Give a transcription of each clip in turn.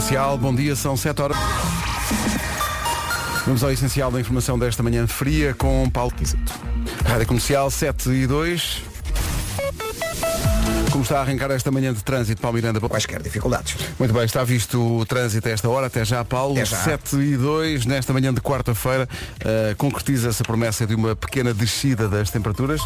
Comercial, bom dia, são 7 horas. Vamos ao essencial da informação desta manhã fria com Paulo Quisito. Rádio Comercial 7 e 2. Como está a arrancar esta manhã de trânsito, Paulo Miranda? Quaisquer dificuldades. Muito bem, está visto o trânsito a esta hora, até já, Paulo. Até já. 7 e 2, nesta manhã de quarta-feira, uh, concretiza-se a promessa de uma pequena descida das temperaturas.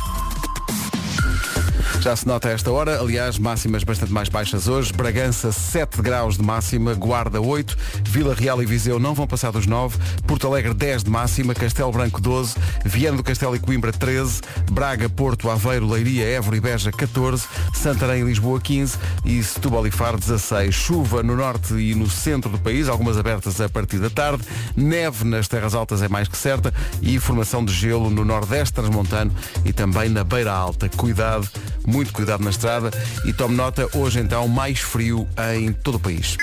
Já se nota a esta hora, aliás, máximas bastante mais baixas hoje. Bragança 7 graus de máxima, Guarda 8, Vila Real e Viseu não vão passar dos 9, Porto Alegre 10 de máxima, Castelo Branco 12, Viana do Castelo e Coimbra 13, Braga, Porto, Aveiro, Leiria, Évora e Beja 14, Santarém e Lisboa 15 e Setúbal e Faro 16. Chuva no norte e no centro do país, algumas abertas a partir da tarde, neve nas terras altas é mais que certa. E formação de gelo no nordeste transmontano e também na beira alta. Cuidado, muito cuidado na estrada e tome nota, hoje então mais frio em todo o país.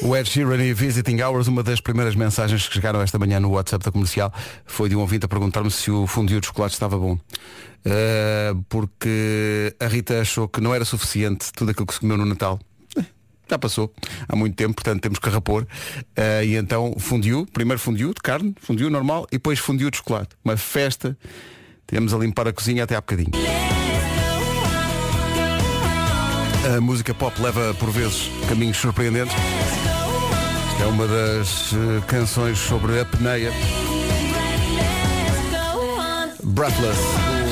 O Ed Sheeran e Visiting Hours, uma das primeiras mensagens que chegaram esta manhã no WhatsApp da comercial foi de um ouvinte a perguntar-me se o fundiu de chocolate estava bom. Uh, porque a Rita achou que não era suficiente tudo aquilo que se comeu no Natal. Eh, Já passou há muito tempo, portanto temos que repor. Uh, e então fundiu, primeiro fundiu de carne, fundiu normal e depois fundiu de chocolate. Uma festa. Tivemos a limpar a cozinha até há bocadinho. A música pop leva por vezes caminhos surpreendentes. É uma das eh, canções sobre a peneia. Breathless,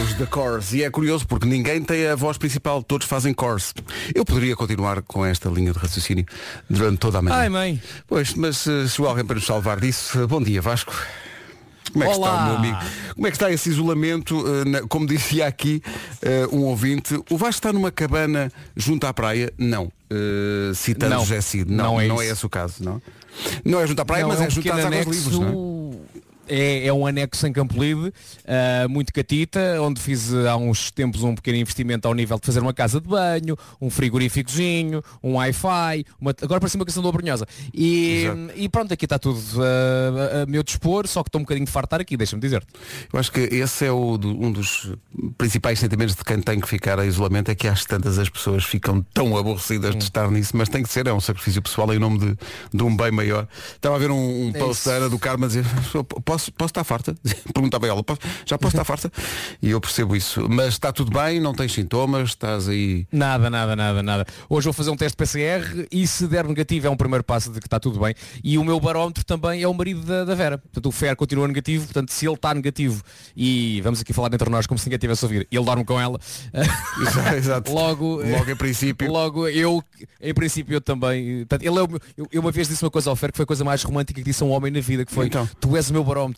os The Cores. E é curioso porque ninguém tem a voz principal, todos fazem cores. Eu poderia continuar com esta linha de raciocínio durante toda a manhã. Ai, mãe. Pois, mas eh, se alguém para nos salvar disso, bom dia Vasco. Como é que está Olá. o meu amigo? Como é que está esse isolamento? eh, na- como dizia aqui eh, um ouvinte, o Vasco está numa cabana junto à praia? Não. Eh, citando Não. José Cid. Não Não, é não é isso. esse o caso, não? Não é junto à praia, Não, mas é, um junto às águas livres, não é? É, é um anexo em Campo Libre, ah, muito catita, onde fiz há uns tempos um pequeno investimento ao nível de fazer uma casa de banho, um frigoríficozinho, um Wi-Fi, uma- agora parece uma questão do Abrunhosa. E, Exato. e pronto, aqui está tudo ah, a, meu dispor, só que estou um bocadinho de fartar aqui, deixa-me dizer. Eu acho que esse é o um dos principais sentimentos de quem tem que ficar a isolamento é que às tantas as pessoas ficam tão aborrecidas Hum. de estar nisso, mas tem que ser, é um sacrifício pessoal em nome de, de um bem maior. Estava a ver um, um É post da Ana do Carmo a dizer, posso, posso estar farta? Perguntava ela, "Posso- já posso estar farta? E eu percebo isso. Mas está tudo bem, não tens sintomas, estás aí. Nada, nada, nada, nada. Hoje vou fazer um teste PCR e se der negativo é um primeiro passo de que está tudo bem. E o meu barómetro também é o marido da, da Vera. Portanto, o Fer continua negativo. Portanto, se ele está negativo e vamos aqui falar entre nós como se ninguém tivesse a ouvir, ele dorme com ela. Exato, exato. logo, Logo em princípio. Logo, eu, em princípio, eu também. Portanto, ele é o eu, eu uma vez disse uma coisa ao Fer que foi a coisa mais romântica que disse a um homem na vida, que foi Então. tu és o meu barómetro.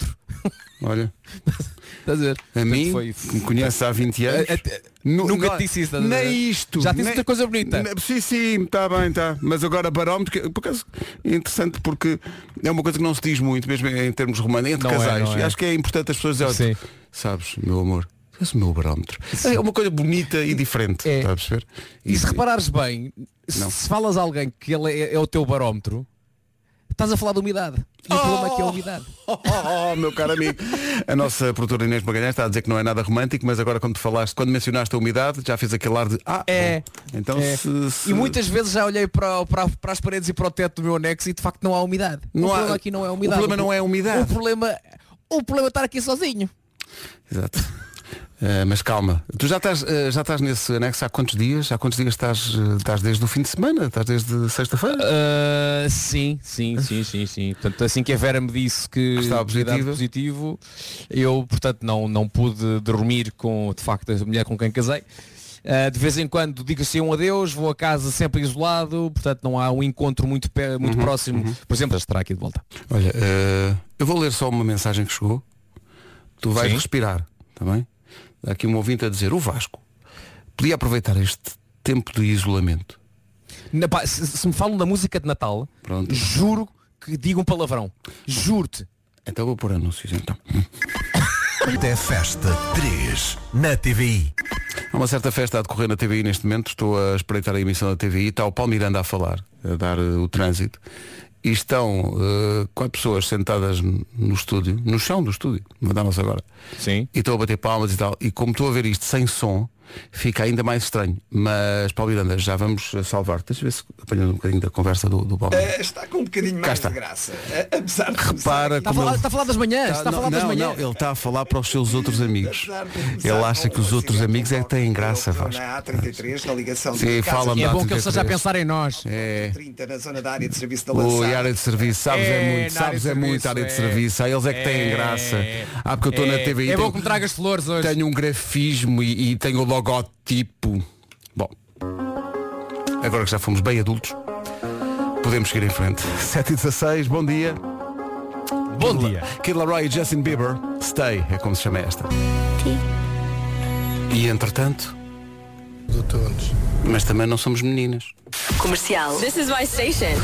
Olha, Estás a ver? a Portanto, mim, foi- que me conheces há 20 anos. A- a- nu- nunca te disse isso? Nem isto. Já disse outra coisa bonita. Sim, sim, está bem, está. Mas agora barómetro, por acaso, é interessante porque é uma coisa que não se diz muito, mesmo em termos românticos, entre Não é, casais. E é. acho que é importante as pessoas dizerem, sabes, meu amor, o meu barómetro. É uma coisa bonita e diferente. É. Está a perceber? E se reparares bem, se, Não. se falas a alguém que ele é, é o teu barómetro, estás a falar de umidade. E o problema é que é a umidade. Oh, oh, oh, meu caro amigo. A nossa produtora Inês Magalhães está a dizer que não é nada romântico, mas agora quando falaste, quando mencionaste a umidade, já fez aquele ar de ah, É. bom. Então É. se, se- E muitas vezes já olhei para, para, para as paredes e para o teto do meu anexo e de facto não há umidade. Não o há- problema aqui não é a o umidade. problema não é umidade. O problema, o problema é estar aqui sozinho. Exato. Eh, mas calma, tu já estás, eh, já estás nesse anexo há quantos dias? Há quantos dias estás, eh, estás desde o fim de semana? Estás desde sexta-feira? Ah, sim, sim, sim, sim, sim. Portanto, assim que a Vera me disse que estava positiva. positivo, eu, portanto, não, não pude dormir com, de facto, a mulher com quem casei. Ah, de vez em quando digo assim um adeus, vou a casa sempre isolado, portanto não há um encontro muito, pe- muito Uhum, próximo. Por exemplo, estará aqui de volta. Olha, eh, eu vou ler só uma mensagem que chegou. Tu vais Sim. respirar, está bem? Aqui um ouvinte a dizer, o Vasco podia aproveitar este tempo de isolamento. Na- pá, se, se me falam da música de Natal, Pronto. juro que digo um palavrão. Juro-te. Então vou pôr anúncios então. Até festa 3 na TVI. Há uma certa festa a decorrer na TVI neste momento, estou a espreitar a emissão da TVI, está o Paulo Miranda a falar, a dar eh, o trânsito, e estão eh, quatro pessoas sentadas no estúdio, no chão do estúdio, mandamos agora, Sim. e estou a bater palmas e tal, e como estou a ver isto sem som, fica ainda mais estranho. Mas, Paulo Miranda, já vamos salvar. Deixa eu ver se apanhando um bocadinho da conversa do, do Paulo. Eh, está com um bocadinho mais está. de graça. Eh, apesar de Repara Está a, falar, ele- está a falar das manhãs, Tá, está a não, falar das não, manhãs. não, ele está a falar para os seus outros amigos. Ele acha que os outros amigos é que têm graça, Vasco. Na A33, na ligação Sim, de fala-me É bom que ele esteja a 33. pensar em nós. É. 30 na zona da área de serviço da Ui, Lançada. área de serviço, sabes é, É, muito, sabes de é muito serviço, área de é. serviço. Aí eles é que têm É. graça. Ah, porque eu estou na É, TVI. é bom que me tragas flores hoje. Tenho um grafismo e, e tenho o logotipo. Bom, agora que já fomos bem adultos, podemos seguir em frente. 7 e 16, bom dia. Bom dia. Kid Laroi e Justin Bieber, Stay, é como se chama esta. E entretanto, mas também não somos meninas. Comercial. This is my station.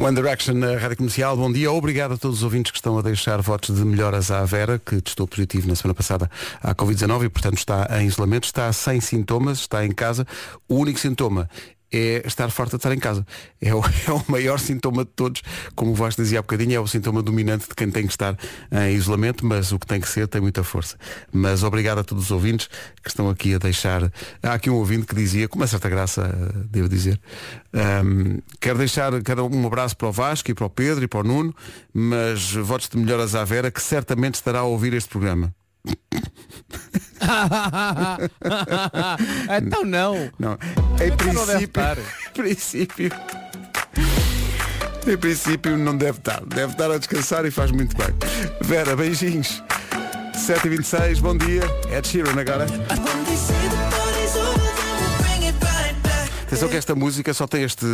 One Direction na Rádio Comercial, bom dia. Obrigado a todos os ouvintes que estão a deixar votos de melhoras à Vera, que testou positivo na semana passada à Covid-19 e, portanto, está em isolamento, está sem sintomas, está em casa. O único sintoma é estar farta de estar em casa. É o, é o maior sintoma de todos. Como o Vasco dizia há bocadinho, é o sintoma dominante de quem tem que estar em isolamento, mas o que tem que ser tem muita força. Mas obrigado a todos os ouvintes que estão aqui a deixar. Há aqui um ouvinte que dizia, com uma certa graça, devo dizer, ahm, quero deixar quero um abraço para o Vasco e para o Pedro e para o Nuno, mas votos de melhoras à Vera, que certamente estará a ouvir este programa. então não. Não. Em não deve princípio, em princípio. Em princípio não deve estar. Deve estar a descansar e faz muito bem. Vera, beijinhos. 7h26, bom dia. Ed Sheeran agora. Atenção que esta música só tem este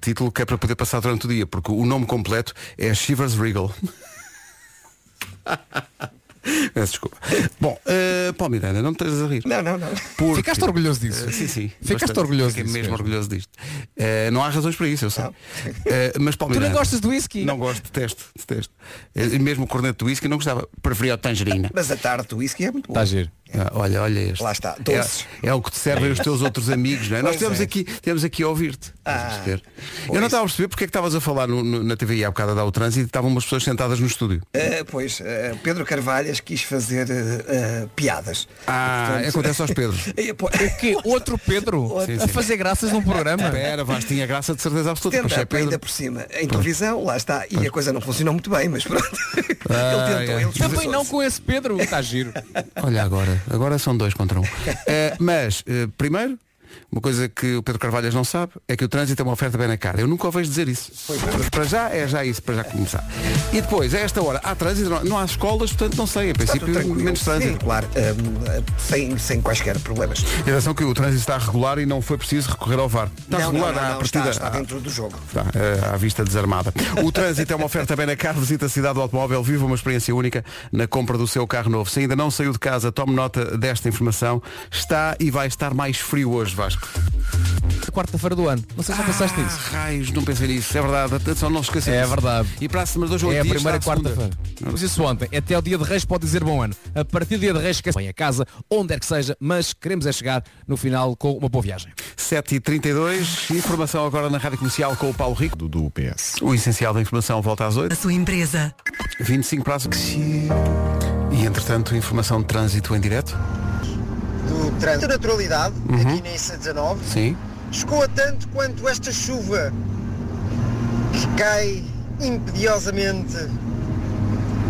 título que é para poder passar durante o dia, porque o nome completo é Shivers Regal. Peço desculpa. Bom, uh, Paulo Miranda, não me estejas a rir. Não, não, não. Porque- Ficaste orgulhoso disso? Eh, sim, sim. Ficaste Bastante. orgulhoso Fiquei disso mesmo mesmo. orgulhoso disto. Eh, não há razões para isso, eu sei. Eh, mas Paulo Tu nem Miranda, gostas do whisky? Não gosto, detesto, detesto. E mesmo o corneto do whisky não gostava. Preferia o tangerina. Mas a tarde do whisky é muito bom. Está a giro. Ah, olha, olha este. Lá está. É, é o que te servem os teus outros amigos, não é? Nós temos é. aqui, temos aqui a ouvir-te. Estás Ah? Eu não estava a perceber porque é que estavas a falar no- no- na TVI há bocado a dar o trânsito e estavam umas pessoas sentadas no estúdio. Pois, Pedro Carvalhas quis fazer eh, piadas. Ah, Portanto- acontece aos Pedros. Que outro Pedro Sim, a fazer graças num programa. Espera, vais, tinha graça de certeza absoluta. Pois é, Stand-up ainda Pedro. por cima. Em televisão, lá está. E a coisa não funcionou muito bem, mas pronto. Ah, ele tentou, é. ele Também não com esse Pedro. Está giro. Olha agora, agora são dois contra um. Eh, mas, primeiro, uma coisa que o Pedro Carvalhas não sabe é que o trânsito é uma oferta bem na cara. Eu nunca o vejo dizer isso. Mas para já é já isso, para já começar. E depois, a esta hora, há trânsito, não, há escolas, portanto não sei. Em Está princípio, menos trânsito. Sim, claro. eh, sem, sem quaisquer problemas. Atenção que o trânsito está regular e não foi preciso recorrer ao VAR. Está não, regular não, não, à não, partida. está, está dentro do jogo. Está, eh, à vista desarmada. O trânsito é uma oferta bem na cara, visita a cidade do automóvel, viva uma experiência única na compra do seu carro novo. Se ainda não saiu de casa, tome nota desta informação. Está e vai estar mais frio hoje, Vasco. Quarta-feira do ano. Não sei se já pensaste nisso. Ah, raios, não pensei nisso. É verdade, atenção, não esqueça É verdade. E para a semana de hoje, É a dias, primeira quarta-feira. Mas isso ontem, até ao dia de Reis pode dizer bom ano. A partir do dia de Reis esquece bem a casa, onde é que seja, mas queremos é chegar no final com uma boa viagem. 7h32, informação agora na Rádio Comercial com o Paulo Rico. Do, do PS. O essencial da informação volta às 8 A sua empresa. 25 para as... E entretanto, informação de trânsito em direto. Do trânsito. A naturalidade, Uhum. aqui na IC19, Sim. escoa tanto quanto esta chuva que cai impediosamente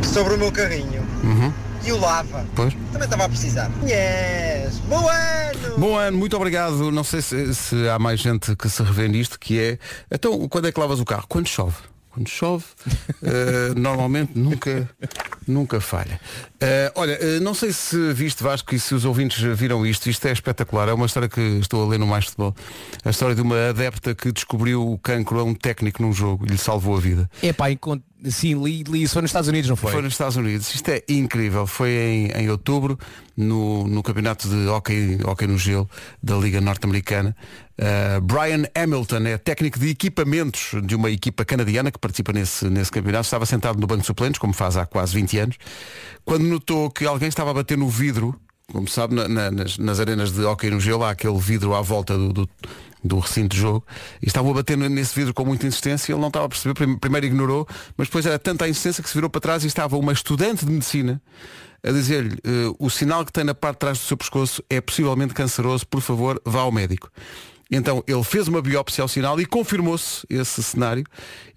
sobre o meu carrinho Uhum. e o lava. Pois. Também estava a precisar. Yes! Bom ano! Bom ano, muito obrigado. Não sei se, se há mais gente que se revê nisto, que é. Então, quando é que lavas o carro? Quando chove. Quando chove, eh, normalmente nunca, nunca falha. Eh, olha, eh, não sei se viste Vasco e se os ouvintes viram isto, isto é espetacular, é uma história que estou a ler no Mais Futebol. A história de uma adepta que descobriu o cancro a um técnico num jogo e lhe salvou a vida. É pá, sim, li, li isso foi nos Estados Unidos, não foi? Foi nos Estados Unidos. Isto é incrível. Foi em, em outubro, no, no campeonato de hockey, hockey no gelo da Liga Norte-Americana. Uh, Brian Hamilton é técnico de equipamentos de uma equipa canadiana que participa nesse, nesse campeonato. Estava sentado no banco de suplentes, como faz há quase 20 anos, quando notou que alguém estava a bater no vidro. Como sabe, na- na- nas, nas arenas de hockey no gelo há aquele vidro à volta do, do, do recinto de jogo e estavam a bater nesse vidro com muita insistência, ele não estava a perceber, Prim- primeiro ignorou, mas depois era tanta a insistência que se virou para trás e estava uma estudante de medicina a dizer-lhe eh, o sinal que tem na parte de trás do seu pescoço é possivelmente canceroso, por favor, vá ao médico. Então ele fez uma biópsia ao sinal e confirmou-se esse cenário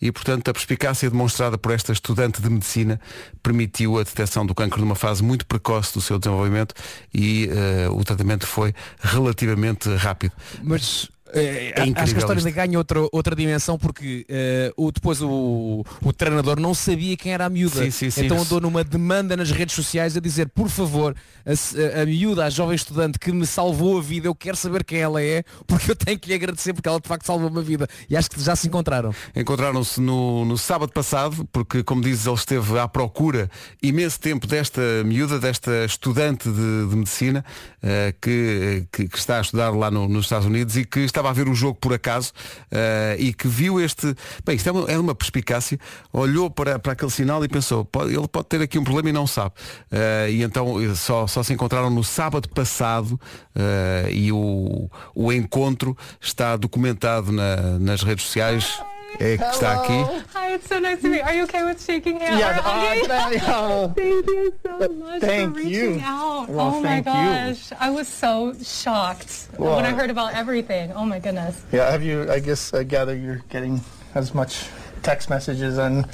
e, portanto, a perspicácia demonstrada por esta estudante de medicina permitiu a detecção do cancro numa fase muito precoce do seu desenvolvimento e eh, o tratamento foi relativamente rápido. Mas eh, É acho que a história isto. ganha outra, outra dimensão porque eh, o, depois o, o treinador não sabia quem era a miúda. Sim, sim, sim. Então andou numa demanda nas redes sociais a dizer, por favor, a, a, miúda, a jovem estudante que me salvou a vida, eu quero saber quem ela é, porque eu tenho que lhe agradecer porque ela de facto salvou uma vida. E acho que já se encontraram. Encontraram-se no, no sábado passado, porque, como dizes, ele esteve à procura imenso tempo desta miúda, desta estudante de, de medicina, eh, que, que, que está a estudar lá no- nos Estados Unidos e que estava a ver o jogo por acaso eh, e que viu este. Bem, isto é uma, é uma perspicácia, olhou para, para aquele sinal e pensou, "Pode- ele pode ter aqui um problema e não sabe. Eh, e então eh, só, só se encontraram no sábado passado eh, e o, o encontro está documentado na- nas redes sociais. É que está aqui. Hi, it's so nice to meet you. Are you okay with shaking hands? Yes, Or uh, Thank you so much Thank for reaching you. out. Well, oh my thank you. gosh. I was so shocked Well, when I heard about everything. Oh my goodness. yeah, have you? I guess I gather you're getting as much text messages and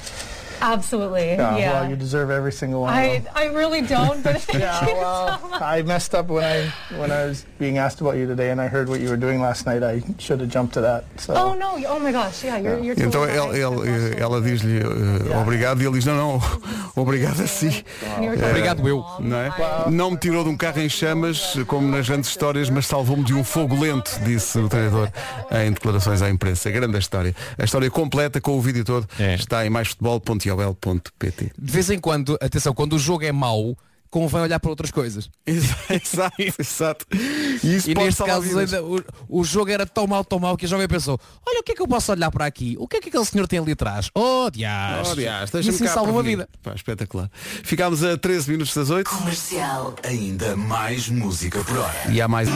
Absolutely. yeah, Yeah. well, you deserve every single one. I, of them. I really don't, but thank Yeah, you well, so much. I messed up when I when I was being asked about you today, and I heard what you were doing last night. I should have jumped to that. So Oh no! Oh my gosh! Yeah, you're you're. Então totally ele, right. ele, eh, ela diz-lhe eh, obrigado e ele diz não, não, obrigado a si. Were totally Obrigado, eu. Não, é? I- não me tirou de um carro em chamas, como nas grandes histórias, mas salvou-me de um fogo lento, disse o treinador em declarações à imprensa. Grande a história. A história completa com o vídeo todo É. está em De vez em quando, atenção, quando o jogo é mau, convém olhar para outras coisas. Exato, exato. E isso E pode neste caso ainda, o, o jogo era tão mau, tão mau que a jovem pensou, olha o que é que eu posso olhar para aqui? O que é que aquele senhor tem ali atrás? Oh, dias! Oh, aliás, E deixa-me assim cá salva uma vida. Pá, espetacular. Ficámos a 13 minutos das 8 Comercial. Ainda mais música por hora. e há mais.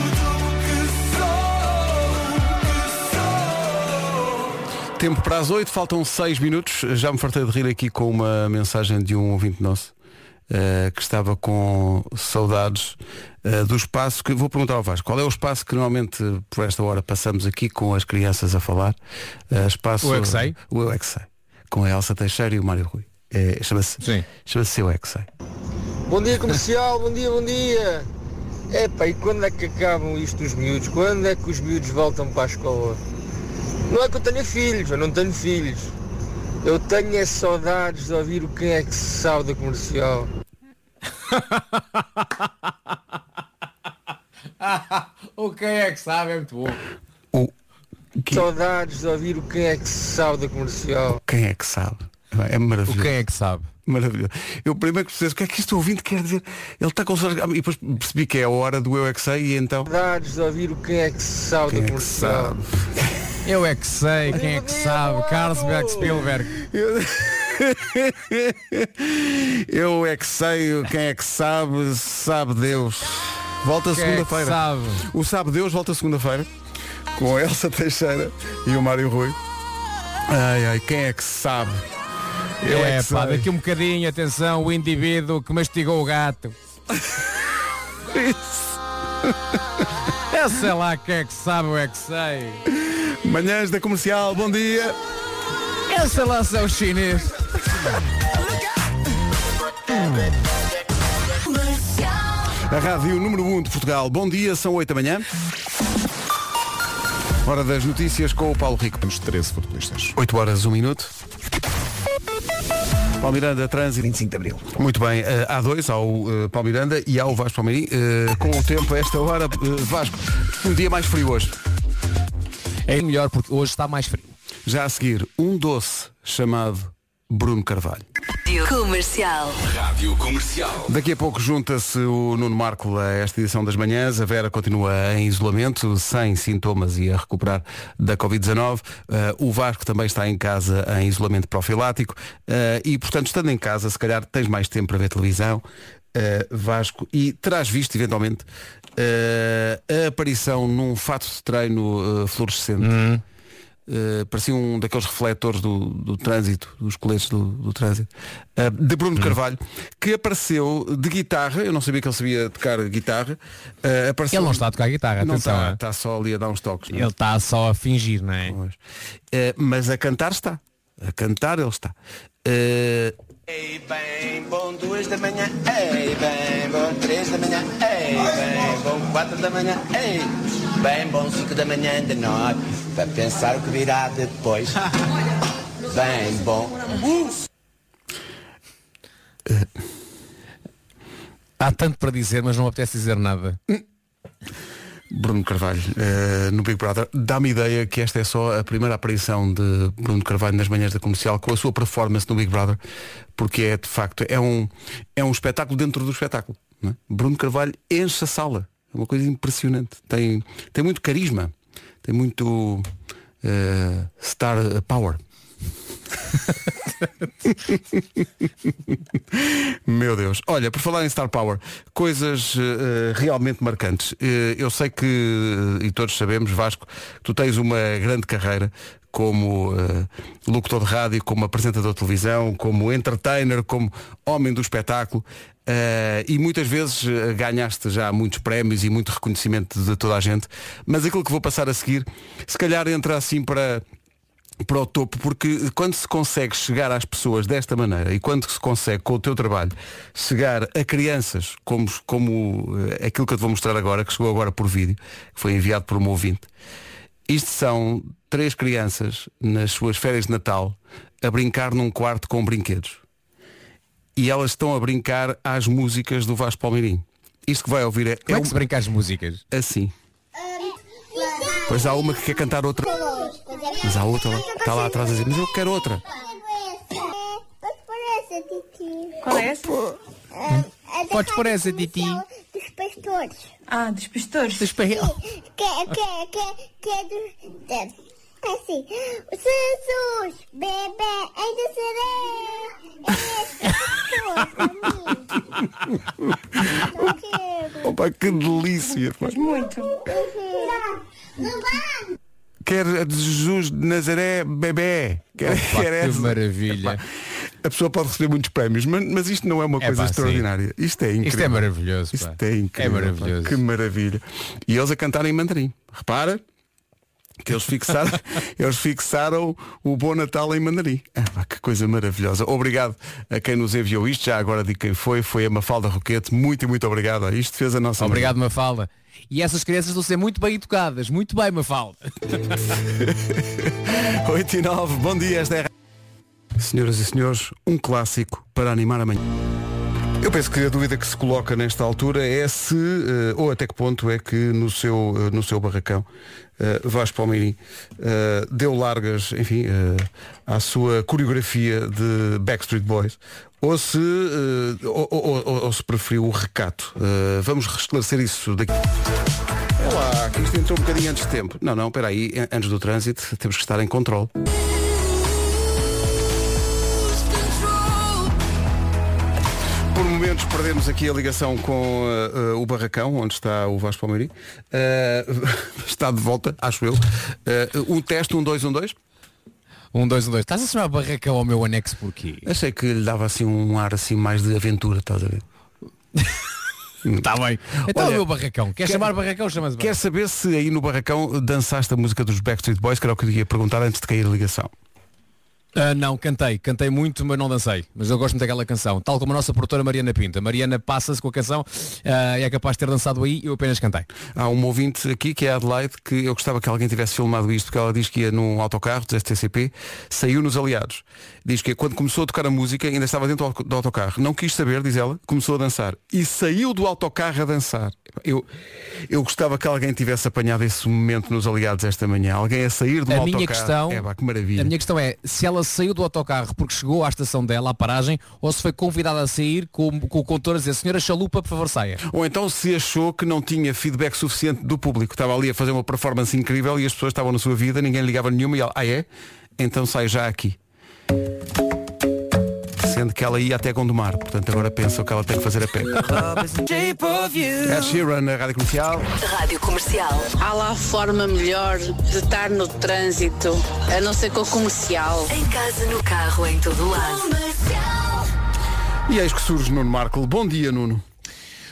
Tempo para as 8, faltam 6 minutos. Já me fartei de rir aqui com uma mensagem de um ouvinte nosso eh, que estava com saudades eh, do espaço que vou perguntar ao Vasco, qual é o espaço que normalmente por esta hora passamos aqui com as crianças a falar? Eh, espaço, O Eu? O Eu é. Com a Elsa Teixeira e o Mário Rui. É, chama-se Sim. chama-se Eu é. Bom dia comercial, bom dia, bom dia. Epá, e quando é que acabam isto os miúdos? Quando é que os miúdos voltam para a escola? Não é que eu tenha filhos, eu não tenho filhos. Eu tenho é saudades de ouvir o quem é que se sabe da comercial. o quem é que sabe é muito bom. O que- Saudades de ouvir o quem é que se sabe da comercial. quem é que sabe? É O maravilhoso. quem é que sabe? Maravilhoso. Eu primeiro que percebi, o que é que este ouvinte quer dizer? Ele está com saudades- E depois percebi que é a hora do Eu é que sei e então. Saudades de ouvir o quem é que se sabe Quem da é que comercial. sabe? Eu é que sei, quem é que sabe? Carlsberg Spielberg. Eu é que sei, quem é que sabe, sabe Deus. Volta é segunda-feira. sabe? o Sabe Deus volta segunda-feira com a Elsa Teixeira e o Mário Rui. Ai ai, quem é que sabe? Eu é, É, que pá, daqui um bocadinho, atenção, o indivíduo que mastigou o gato. Eu sei lá quem é que sabe, eu é que sei. Manhãs da comercial, bom dia. Sei lá se é o chinês. A Rádio número 1 de Portugal. Bom dia, são 8 da manhã. Hora das notícias com o Paulo Rico. Temos 13 futebolistas. 8 horas, 1 minuto. Paulo Miranda, trânsito. 25 de Abril. Muito bem, eh, há dois, há o eh, Paulo Miranda e há o Vasco Palmeirim. Eh, com o tempo a esta hora, Vasco, um dia mais frio hoje. É melhor porque hoje está mais frio. Já a seguir, um doce chamado Bruno Carvalho. Comercial. Rádio Comercial. Daqui a pouco junta-se o Nuno Marco a esta edição das manhãs. A Vera continua em isolamento, sem sintomas e a recuperar da Covid-19. Eh, o Vasco também está em casa em isolamento profilático. Eh, e, portanto, estando em casa, se calhar tens mais tempo para ver televisão. Eh, Vasco, e terás visto, eventualmente, eh, a aparição num fato de treino eh, fluorescente. Uh, parecia um daqueles refletores do, do trânsito, dos coletes do, do trânsito, uh, de Bruno Carvalho, que apareceu de guitarra, eu não sabia que ele sabia tocar guitarra, uh, apareceu, Ele não está a tocar guitarra, não atenção. está, é. está só ali a dar uns toques. não é? Ele está só a fingir, não é? Uh, mas a cantar está. A cantar ele está. Uh, Ei, bem bom duas da manhã, ei, bem bom três da manhã, ei, bem bom quatro da manhã, ei, bem bom cinco da manhã de noite, para pensar o que virá depois. Bem bom. Há tanto para dizer, mas não apetece dizer nada. Bruno Carvalho uh, no Big Brother. Dá-me ideia que esta é só a primeira aparição de Bruno Carvalho nas manhãs da comercial com a sua performance no Big Brother, porque é de facto é um, é um espetáculo dentro do espetáculo. é? Bruno Carvalho enche a sala. É uma coisa impressionante. Tem, tem muito carisma, tem muito uh, star power. Meu Deus. Olha, por falar em Star Power, coisas eh, realmente marcantes. Eh, eu sei que, e todos sabemos, Vasco, tu tens uma grande carreira como eh, locutor de rádio, como apresentador de televisão, como entertainer, como homem do espetáculo. eh, e muitas vezes ganhaste já muitos prémios e muito reconhecimento de toda a gente. Mas aquilo que vou passar a seguir, se calhar entra assim para para o topo, porque quando se consegue chegar às pessoas desta maneira e quando se consegue com o teu trabalho chegar a crianças, como, como eh, aquilo que eu te vou mostrar agora, que chegou agora por vídeo, que foi enviado por um ouvinte, isto são três crianças nas suas férias de Natal a brincar num quarto com brinquedos. E elas estão a brincar às músicas do Vasco Palmeirim. Isto que vai ouvir é, Como é é que se brinca as músicas? assim. Pois há uma que quer cantar outra. Mas há outra lá. Está lá atrás a dizer, mas eu quero outra. Qual é essa? Podes pôr essa, Titi. Dos pastores. Ah, dos pastores. Dos pa- Que, que, que, que é dos... de- Assim, Jesus, bebê, ainda. É Não quero. Opa, que delícia. pá. Muito. Não vai. Quer a de Jesus de Nazaré bebê. Quer, Opa, quer que essa. maravilha. Epá, A pessoa pode receber muitos prémios, mas, mas isto não é uma É coisa pá, sim. extraordinária. Isto é incrível. Isto é maravilhoso. pá. Isto é incrível. É maravilhoso. pá, Que maravilha. E eles a cantarem em mandarim. Repara que eles fixaram, eles fixaram o Bom Natal em mandarim. Ah, que coisa maravilhosa. Obrigado a quem nos enviou isto. Já agora digo quem foi. Foi a Mafalda Roquete. Muito e muito obrigado. Isto fez a nossa Obrigado, Mafalda. E essas crianças a ser muito bem educadas. Muito bem, Mafalda. 8 e 9, bom dia, esta é a... Senhoras e senhores, um clássico para animar amanhã. Eu penso que a dúvida que se coloca nesta altura é se, eh, ou até que ponto é que no seu, eh, no seu barracão, uh, Vasco Palmeirim eh, deu largas, enfim, eh, à sua coreografia de Backstreet Boys, ou se, eh, ou, ou- ou- se preferiu o recato. Vamos esclarecer isso daqui. Lá, que isto entrou um bocadinho antes de tempo. Não, não, espera aí, an- antes do trânsito temos que estar em controle. Perdemos aqui a ligação com uh, uh, o barracão, onde está o Vasco Palmeirim. Uh, está de volta, acho eu. Um teste, um 2, um 2. Um, dois, um, dois. Estás a chamar barracão ao meu anexo porquê? Achei que lhe dava assim um ar assim mais de aventura, estás a ver? Está bem. Então Olha, o meu barracão. Quer quer- chamar barracão? Chama-se Quer saber se aí no barracão dançaste a música dos Backstreet Boys, que era o que eu ia perguntar antes de cair a ligação. Ah, não, cantei. Cantei muito, mas não dancei. Mas eu gosto muito daquela canção. Tal como a nossa produtora Mariana Pinta. Mariana passa-se com a canção e é capaz de ter dançado aí eu apenas cantei. Há um ouvinte aqui que é a Adelaide que eu gostava que alguém tivesse filmado isto porque ela diz que ia num autocarro dos STCP, saiu nos aliados. Diz que quando começou a tocar a música ainda estava dentro do autocarro. Não quis saber, diz ela, começou a dançar. E saiu do autocarro a dançar. Eu, eu gostava que alguém tivesse apanhado esse momento nos aliados esta manhã. Alguém a sair do A autocarro. minha questão, É, que maravilha. a minha questão é se ela saiu do autocarro porque chegou à estação dela, à paragem, ou se foi convidada a sair com, com o condutor a dizer, senhora chalupa, por favor, saia. Ou então se achou que não tinha feedback suficiente do público. Estava ali a fazer uma performance incrível e as pessoas estavam na sua vida, ninguém ligava nenhuma e ela, ah é? Então sai já aqui. Sendo que ela ia até Gondomar, portanto agora pensa o que ela tem que fazer a pé. É Sheeran na Rádio Comercial. Rádio Comercial. Há lá forma melhor de estar no trânsito, a não ser com o comercial. Em casa, no carro, em todo lado. E eis que surge Nuno Marco. Bom dia, Nuno.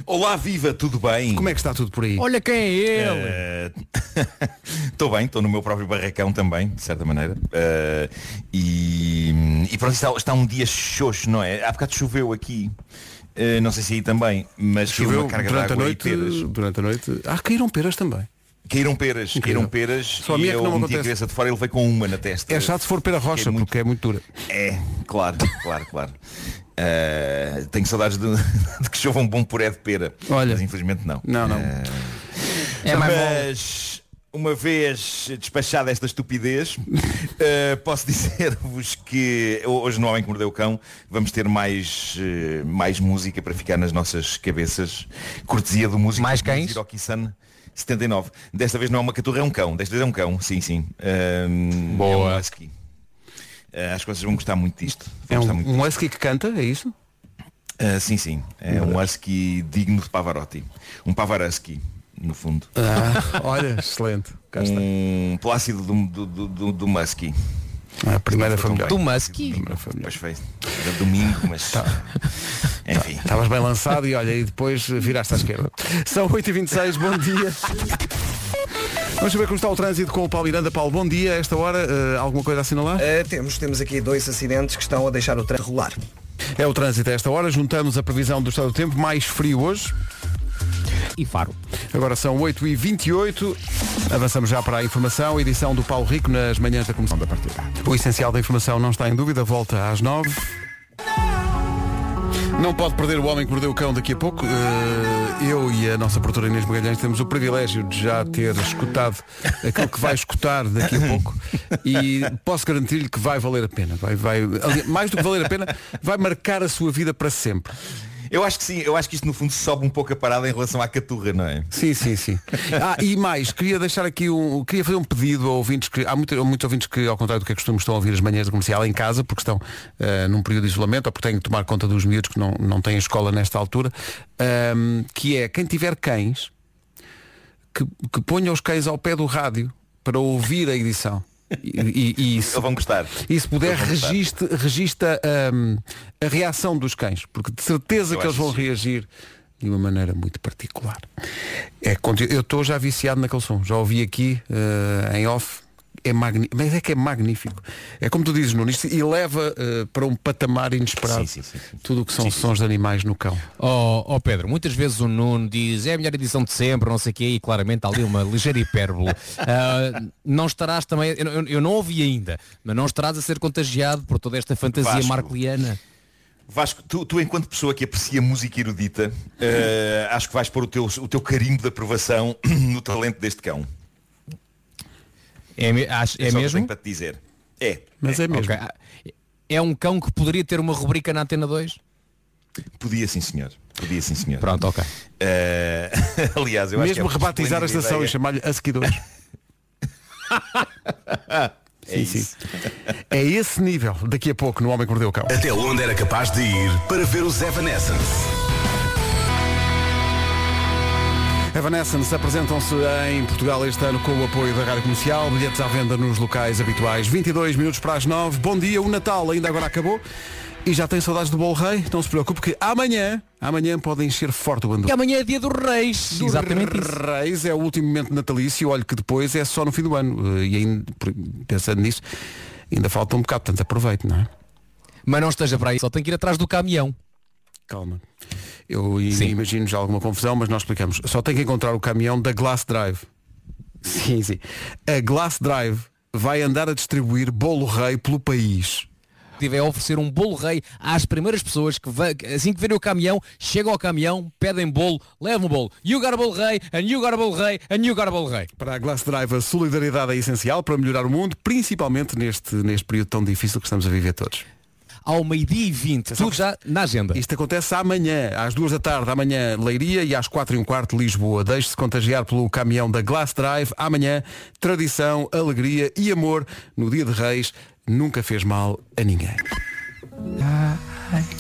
Olá, viva, tudo bem? Como é que está tudo por aí? Olha quem é ele. Eh, Estou bem, estou no meu próprio barracão também, de certa maneira. Eh, e, e pronto, está, está um dia xoxo, não é? Há bocado choveu aqui. Eh, não sei se aí também, mas choveu uma carga durante de a noite. e peras. Durante a noite. Ah, caíram peras também. Caíram peras, caíram peras Só a mim e que eu não meti a cabeça de fora e ele veio com uma na testa. É chato se for pera rocha, porque é muito dura. É, claro, claro, claro. Eh, tenho saudades de, de que chova um bom puré de pera. Olha. Mas infelizmente não. Não, não. Eh, É mais Mas uma vez despachada esta estupidez, eh, posso dizer-vos que hoje no Homem que Mordeu o Cão vamos ter mais, eh, mais música para ficar nas nossas cabeças. Cortesia do músico Mais cães? Hiroki-san 79. Desta vez não é uma caturra, é um cão. Desta vez é um cão, sim, sim. Ahm, Boa. É um husky. Eh, acho que vocês vão gostar muito disto. É Vão um, gostar muito um husky que canta, é isso? ah, sim, sim. É um husky digno de Pavarotti. Um Pavarotti, no fundo. Ah, olha, excelente. Cá está. Um plácido do, do, do, do, do Musky. A primeira foi melhor. Do Musky. Pois foi. Era domingo, mas. Tá. Enfim. Estavas bem lançado e olha, e depois viraste à esquerda. São 8h26, bom dia. Vamos saber como está o trânsito com o Paulo Miranda. Paulo, bom dia. A esta hora, eh, alguma coisa a assinalar? Eh, temos, temos aqui dois acidentes que estão a deixar o trânsito rolar. É o trânsito a esta hora. Juntamos a previsão do estado do tempo. Mais frio hoje. E Faro. Agora são 8h28. Avançamos já para a informação. Edição do Paulo Rico nas manhãs da Comissão da Partida. O essencial da informação não está em dúvida. Volta às 9 Não pode perder o homem que mordeu o cão daqui a pouco. Eh, eu e a nossa produtora Inês Magalhães temos o privilégio de já ter escutado aquilo que vai escutar daqui a pouco e posso garantir-lhe que vai valer a pena. Vai, vai, mais do que valer a pena, vai marcar a sua vida para sempre. Eu acho que sim, eu acho que isto no fundo sobe um pouco a parada em relação à caturra, não é? Sim, sim, sim. Ah, e mais, queria deixar aqui um. Queria fazer um pedido a ouvintes que. Há muito- muitos ouvintes que, ao contrário do que é costume, estão a ouvir as manhãs da comercial em casa, porque estão ah, num período de isolamento ou porque têm que tomar conta dos miúdos que não, não têm escola nesta altura. Ahm, que é quem tiver cães que, que ponha os cães ao pé do rádio para ouvir a edição. E, e, e se, vão gostar. e se puder, registe, regista ahm, a reação dos cães, porque de certeza Eu que eles vão reagir de uma maneira muito particular. É, eu estou já viciado naquele som, já ouvi aqui eh, em off. É magnífico, mas é que é magnífico. É como tu dizes, Nuno, isto eleva eh, para um patamar inesperado Sim, sim, sim, sim. tudo o que são sons de animais no cão. Ó ó, Pedro, muitas vezes o Nuno diz é a melhor edição de sempre, não sei o quê, e claramente há ali uma ligeira hipérbole. Ah, não estarás também, eu, eu- não ouvi ainda, mas não estarás a ser contagiado por toda esta fantasia Vasco. marcoliana. Vasco, tu, tu enquanto pessoa que aprecia música erudita, eh, acho que vais pôr o teu, o teu carimbo de aprovação no talento deste cão. É, acho- é que eu mesmo? tenho para te dizer. É. Mas é mesmo. Ok. Ah, É um cão que poderia ter uma rubrica na Antena 2? Podia sim senhor. Podia sim senhor. Pronto, ok. Eh, aliás, eu acho que Mesmo é rebatizar a estação e ideia. chamar-lhe Husky 2. É isso. É esse nível, daqui a pouco, no Homem que Mordeu o Cão. Até onde era capaz de ir para ver os Evanescence. Evanescence apresentam-se em Portugal este ano com o apoio da Rádio Comercial, bilhetes à venda nos locais habituais. 22 minutos para as 9. Bom dia, o Natal ainda agora acabou. E já tem saudades do Bolo Rei? Não se preocupe que amanhã, amanhã pode encher forte o bandu. E amanhã é dia dos reis. Do Exatamente isso. Reis é o último momento natalício, olho que depois é só no fim do ano. Eh, E ainda, pensando nisso, ainda falta um bocado, portanto aproveite, não é? Mas não esteja para aí, só tem que ir atrás do caminhão. Calma. Eu Sim. imagino já alguma confusão, mas nós explicamos. Só tem que encontrar o caminhão da Glass Drive. Sim, sim. A Glass Drive vai andar a distribuir bolo rei pelo país. Tiver a oferecer um bolo rei às primeiras pessoas que assim que verem o caminhão, chegam ao caminhão, pedem bolo, levam o bolo. You got a bolo rei, and you got a bolo rei, and you got a bolo rei. Para a Glass Drive a solidariedade é essencial para melhorar o mundo, principalmente neste, neste período tão difícil que estamos a viver todos. Ao meio-dia e 20, tudo já na agenda. Isto acontece amanhã, às duas da tarde, amanhã Leiria e às quatro e um quarto Lisboa. Deixe-se contagiar pelo caminhão da Glass Drive. Amanhã, tradição, alegria e amor no Dia de Reis nunca fez mal a ninguém.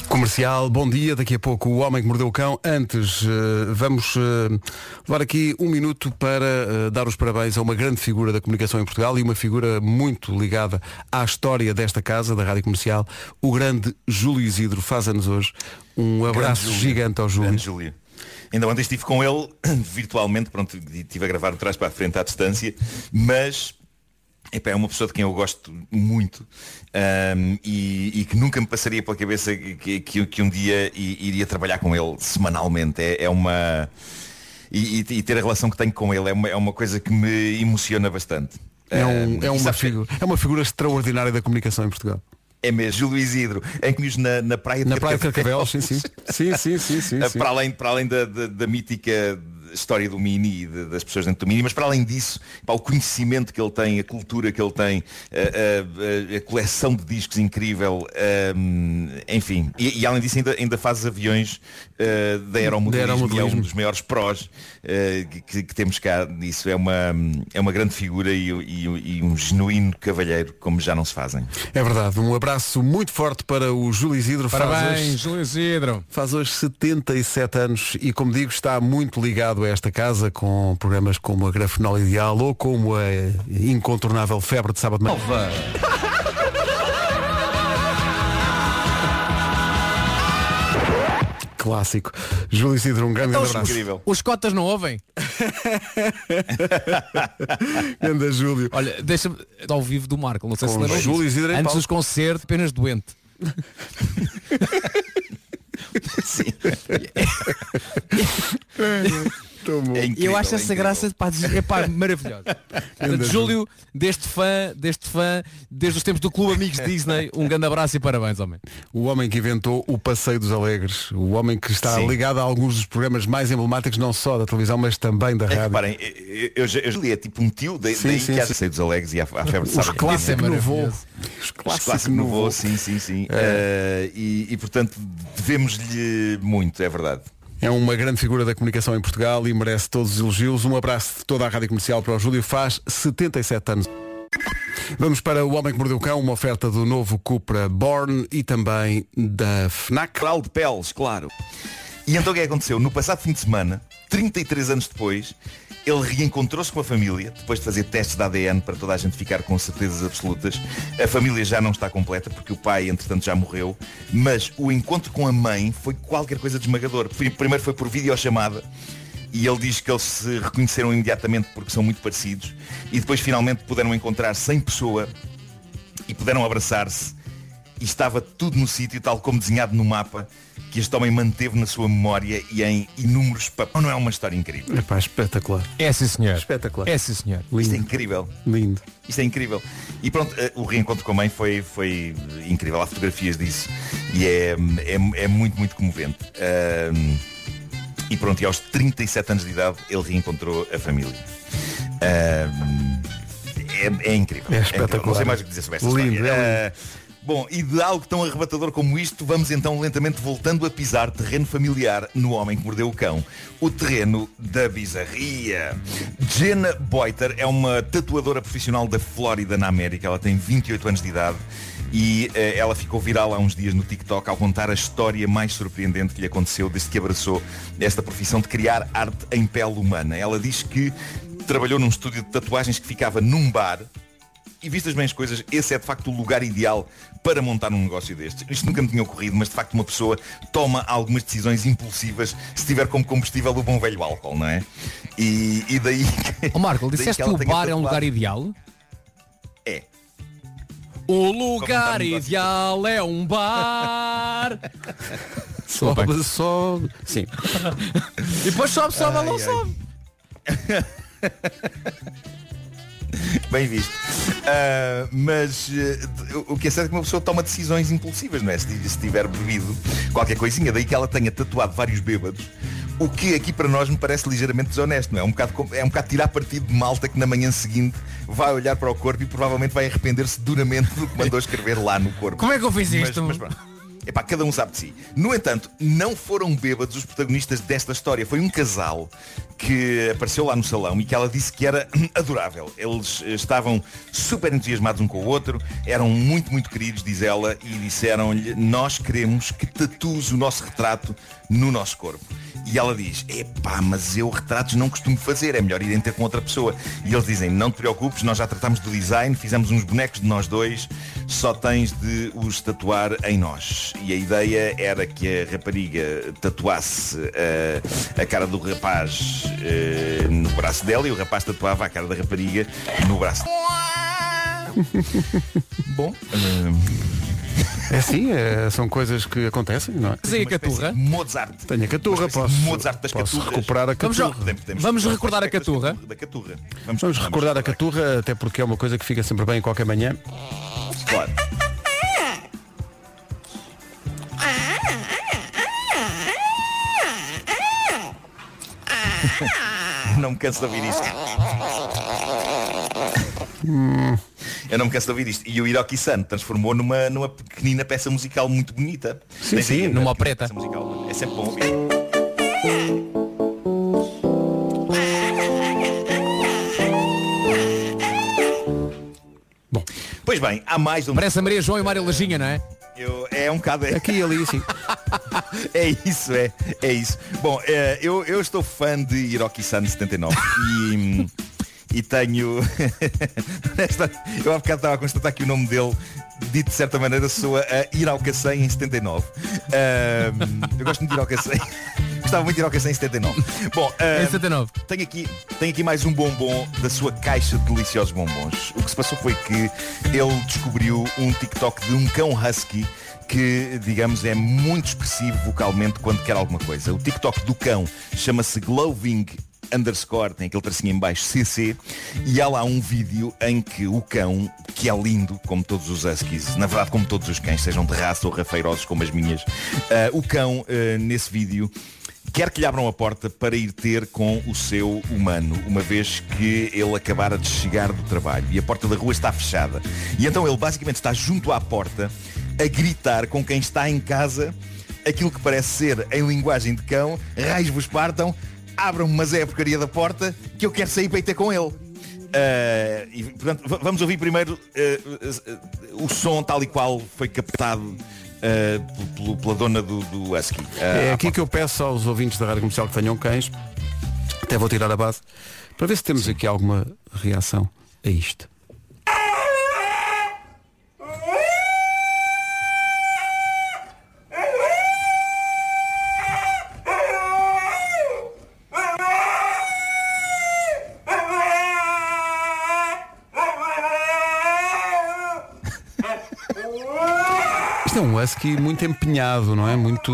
Comercial, bom dia. Daqui a pouco o Homem que Mordeu o Cão. Antes, eh, vamos eh, levar aqui um minuto para eh, dar os parabéns a uma grande figura da comunicação em Portugal e uma figura muito ligada à história desta casa, da Rádio Comercial. O grande Júlio Isidro faz anos hoje. Um abraço gigante ao Júlio. Grande Júlio. Ainda ontem estive com ele virtualmente, pronto, estive a gravar o trás para a frente à distância, mas epá, é uma pessoa de quem eu gosto muito ahm, e, e que nunca me passaria pela cabeça que, que- que um dia iria trabalhar com ele semanalmente. É, é uma. E, e- ter a relação que tenho com ele é uma, é uma coisa que me emociona bastante. É, um- é uma figura, é uma figura extraordinária da comunicação em Portugal. é mesmo, Júlio Isidro, em que nos na, na praia de Na Praia de Carcavelos, sim, sim. Sim, sim, sim, sim, Uh, sim. Para além, para além da, da- da mítica história do Mini e de- das pessoas dentro do Mini, mas para além disso, pá, o conhecimento que ele tem, a cultura que ele tem, a, a- a- coleção de discos incrível, um, enfim. E, e além disso ainda, ainda faz aviões uh, da aeromodelismo, Da aeromodelismo. e é um dos maiores prós uh, que, que temos cá nisso. É uma, é uma grande figura e, e- e um genuíno cavalheiro, como já não se fazem. É verdade. Um abraço muito forte para o Júlio Isidro. Faz Parabéns, hoje- Júlio Isidro. Faz hoje 77 anos e, como digo, está muito ligado a esta casa com programas como a Grafenol Ideal ou como a incontornável Febre de Sábado de Manhã. Clássico. Júlio Isidro, um grande, Então, abraço. Os cotas não ouvem? Anda, Júlio. Olha, deixa-me. Ao vivo do Marco, não sei se Com lembram Júlio disso. Isidro em Antes dos concertos, apenas doente. Eu acho essa graça pá, é pá, maravilhosa. Portanto, Júlio, deste fã, deste fã, desde os tempos do Clube Amigos Disney, um grande abraço e parabéns, homem. O homem que inventou o Passeio dos Alegres. O homem que está Sim. ligado a alguns dos programas mais emblemáticos, não só da televisão, mas também da É, rádio. reparem, eu, eu, já- eu é tipo um tio, daí, Sim, daí sim, que há. Sei dos Alegres e à, à febre de Os sábado. clássicos no voo. Os Os clássicos no voo. sim, sim, sim. Eh, e, e, portanto devemos-lhe muito, é verdade. É uma grande figura da comunicação em Portugal e merece todos os elogios. Um abraço de toda a Rádio Comercial para o Júlio. Faz 77 anos. Vamos para O Homem que Mordeu o Cão, uma oferta do novo Cupra Born e também da FNAC. De peles, claro. E então o que é que aconteceu? No passado fim de semana, 33 anos depois, ele reencontrou-se com a família, depois de fazer testes de ADN para toda a gente ficar com certezas absolutas. A família já não está completa, porque o pai, entretanto, já morreu, mas o encontro com a mãe foi qualquer coisa de esmagador. Pri- Primeiro foi por videochamada, e ele diz que eles se reconheceram imediatamente porque são muito parecidos, e depois finalmente puderam encontrar-se em pessoa e puderam abraçar-se e estava tudo no sítio, tal como desenhado no mapa, que este homem manteve na sua memória e em inúmeros papéis. Não é uma história incrível? Epá, espetacular. É sim, senhor. Espetacular. É sim, senhor. Isto é incrível. Lindo. Isto é incrível. E pronto, eh, o reencontro com a mãe foi, foi incrível. Há fotografias disso. E é, é, é muito, muito comovente. E pronto, e aos 37 anos de idade ele reencontrou a família. É, é incrível. É incrível. espetacular. Não sei mais o que dizer sobre esta Lindo, história. é Ah, Bom, e de algo tão arrebatador como isto, vamos então lentamente voltando a pisar terreno familiar no Homem que Mordeu o Cão. O terreno da bizarria. Jenna Boiter é uma tatuadora profissional da Flórida, na América. Ela tem 28 anos de idade e eh, ela ficou viral há uns dias no TikTok ao contar a história mais surpreendente que lhe aconteceu desde que abraçou esta profissão de criar arte em pele humana. Ela diz que trabalhou num estúdio de tatuagens que ficava num bar e vistas bem as coisas, esse é de facto o lugar ideal para montar um negócio destes. Isto nunca me tinha ocorrido, mas de facto uma pessoa toma algumas decisões impulsivas se tiver como combustível o bom velho álcool, não é? E, e daí. Ó Marco, disseste que, ela o bar é um lugar ideal? É. O lugar ideal é um bar. Só, Desculpem. só. Sim. E depois sobe, sobe, Ai, não ai. sobe. Bem visto. Ah, mas eh, o que é certo é que uma pessoa toma decisões impulsivas, não é? Se, se tiver bebido qualquer coisinha, daí que ela tenha tatuado vários bêbados, o que aqui para nós me parece ligeiramente desonesto, não é? Um bocado, é um bocado tirar partido de malta que na manhã seguinte vai olhar para o corpo e provavelmente vai arrepender-se duramente do que mandou escrever lá no corpo. Como é que eu fiz Mas- isto? mas pronto. Epá, cada um sabe de si. No entanto, não foram bêbados os protagonistas desta história. Foi um casal que apareceu lá no salão e que ela disse que era adorável. Eles estavam super entusiasmados um com o outro, eram muito, muito queridos, diz ela, e disseram-lhe, nós queremos que tatues o nosso retrato no nosso corpo. E ela diz, epá, mas eu retratos não costumo fazer, é melhor irem ter com outra pessoa. E eles dizem, não te preocupes, nós já tratámos do design, fizemos uns bonecos de nós dois, só tens de os tatuar em nós. E a ideia era que a rapariga tatuasse eh, a cara do rapaz eh, no braço dela e o rapaz tatuava a cara da rapariga no braço. Bom, É assim, é, são coisas que acontecem, não é? Tem a caturra. Mozart. Tenho a caturra, posso, Mozart das posso caturras. recuperar a Vamos, caturra. ao- Podemos- vamos recordar a caturra. Da caturra. Vamos recordar a caturra, até porque é uma coisa que fica sempre bem em qualquer manhã. Claro. Não me canso de ouvir isto. Eu não me canso de ouvir isto. E o Hiroki-san transformou numa, numa pequenina peça musical muito bonita. Sim, sim, numa peça musical. É sempre bom ouvir. Bom. Pois bem, há mais um. Parece a Maria João e Mário Lajinha, não é? Eu, é um bocado. Aqui e ali, sim. É isso, é. É isso. Bom, eh, eu, eu estou fã de Hiroki-san 79 e, e tenho. Eu há bocado estava a constatar que o nome dele, dito de certa maneira, soa a Irauka-san em 79. Ahm, eu gosto muito de Irauka-san. Gostava muito de Irauka-san em 79. Bom, ahm, Em 79. tenho aqui, tenho aqui mais um bombom da sua caixa de deliciosos bombons. O que se passou foi que ele descobriu um TikTok de um cão husky que, digamos, é muito expressivo vocalmente quando quer alguma coisa. O TikTok do cão chama-se Gloving underscore, tem aquele tracinho em baixo, CC, e há lá um vídeo em que o cão, que é lindo, como todos os huskies, na verdade como todos os cães, sejam de raça ou rafeirosos como as minhas, ah, o cão, ah, nesse vídeo, quer que lhe abram a porta para ir ter com o seu humano, uma vez que ele acabara de chegar do trabalho e a porta da rua está fechada. E então ele basicamente está junto à porta a gritar com quem está em casa aquilo que parece ser, em linguagem de cão, raios vos partam, abram-me, mas é a porcaria da porta, que eu quero sair para ir ter com ele. Ah, e, portanto, vamos ouvir primeiro ah, ah, o som tal e qual foi captado pelo- pela dona do, do Husky. É aqui que eu peço aos ouvintes da Rádio Comercial que tenham cães, até vou tirar a base, para ver se temos aqui alguma reação a isto. Isto é um husky muito empenhado, não é? Muito.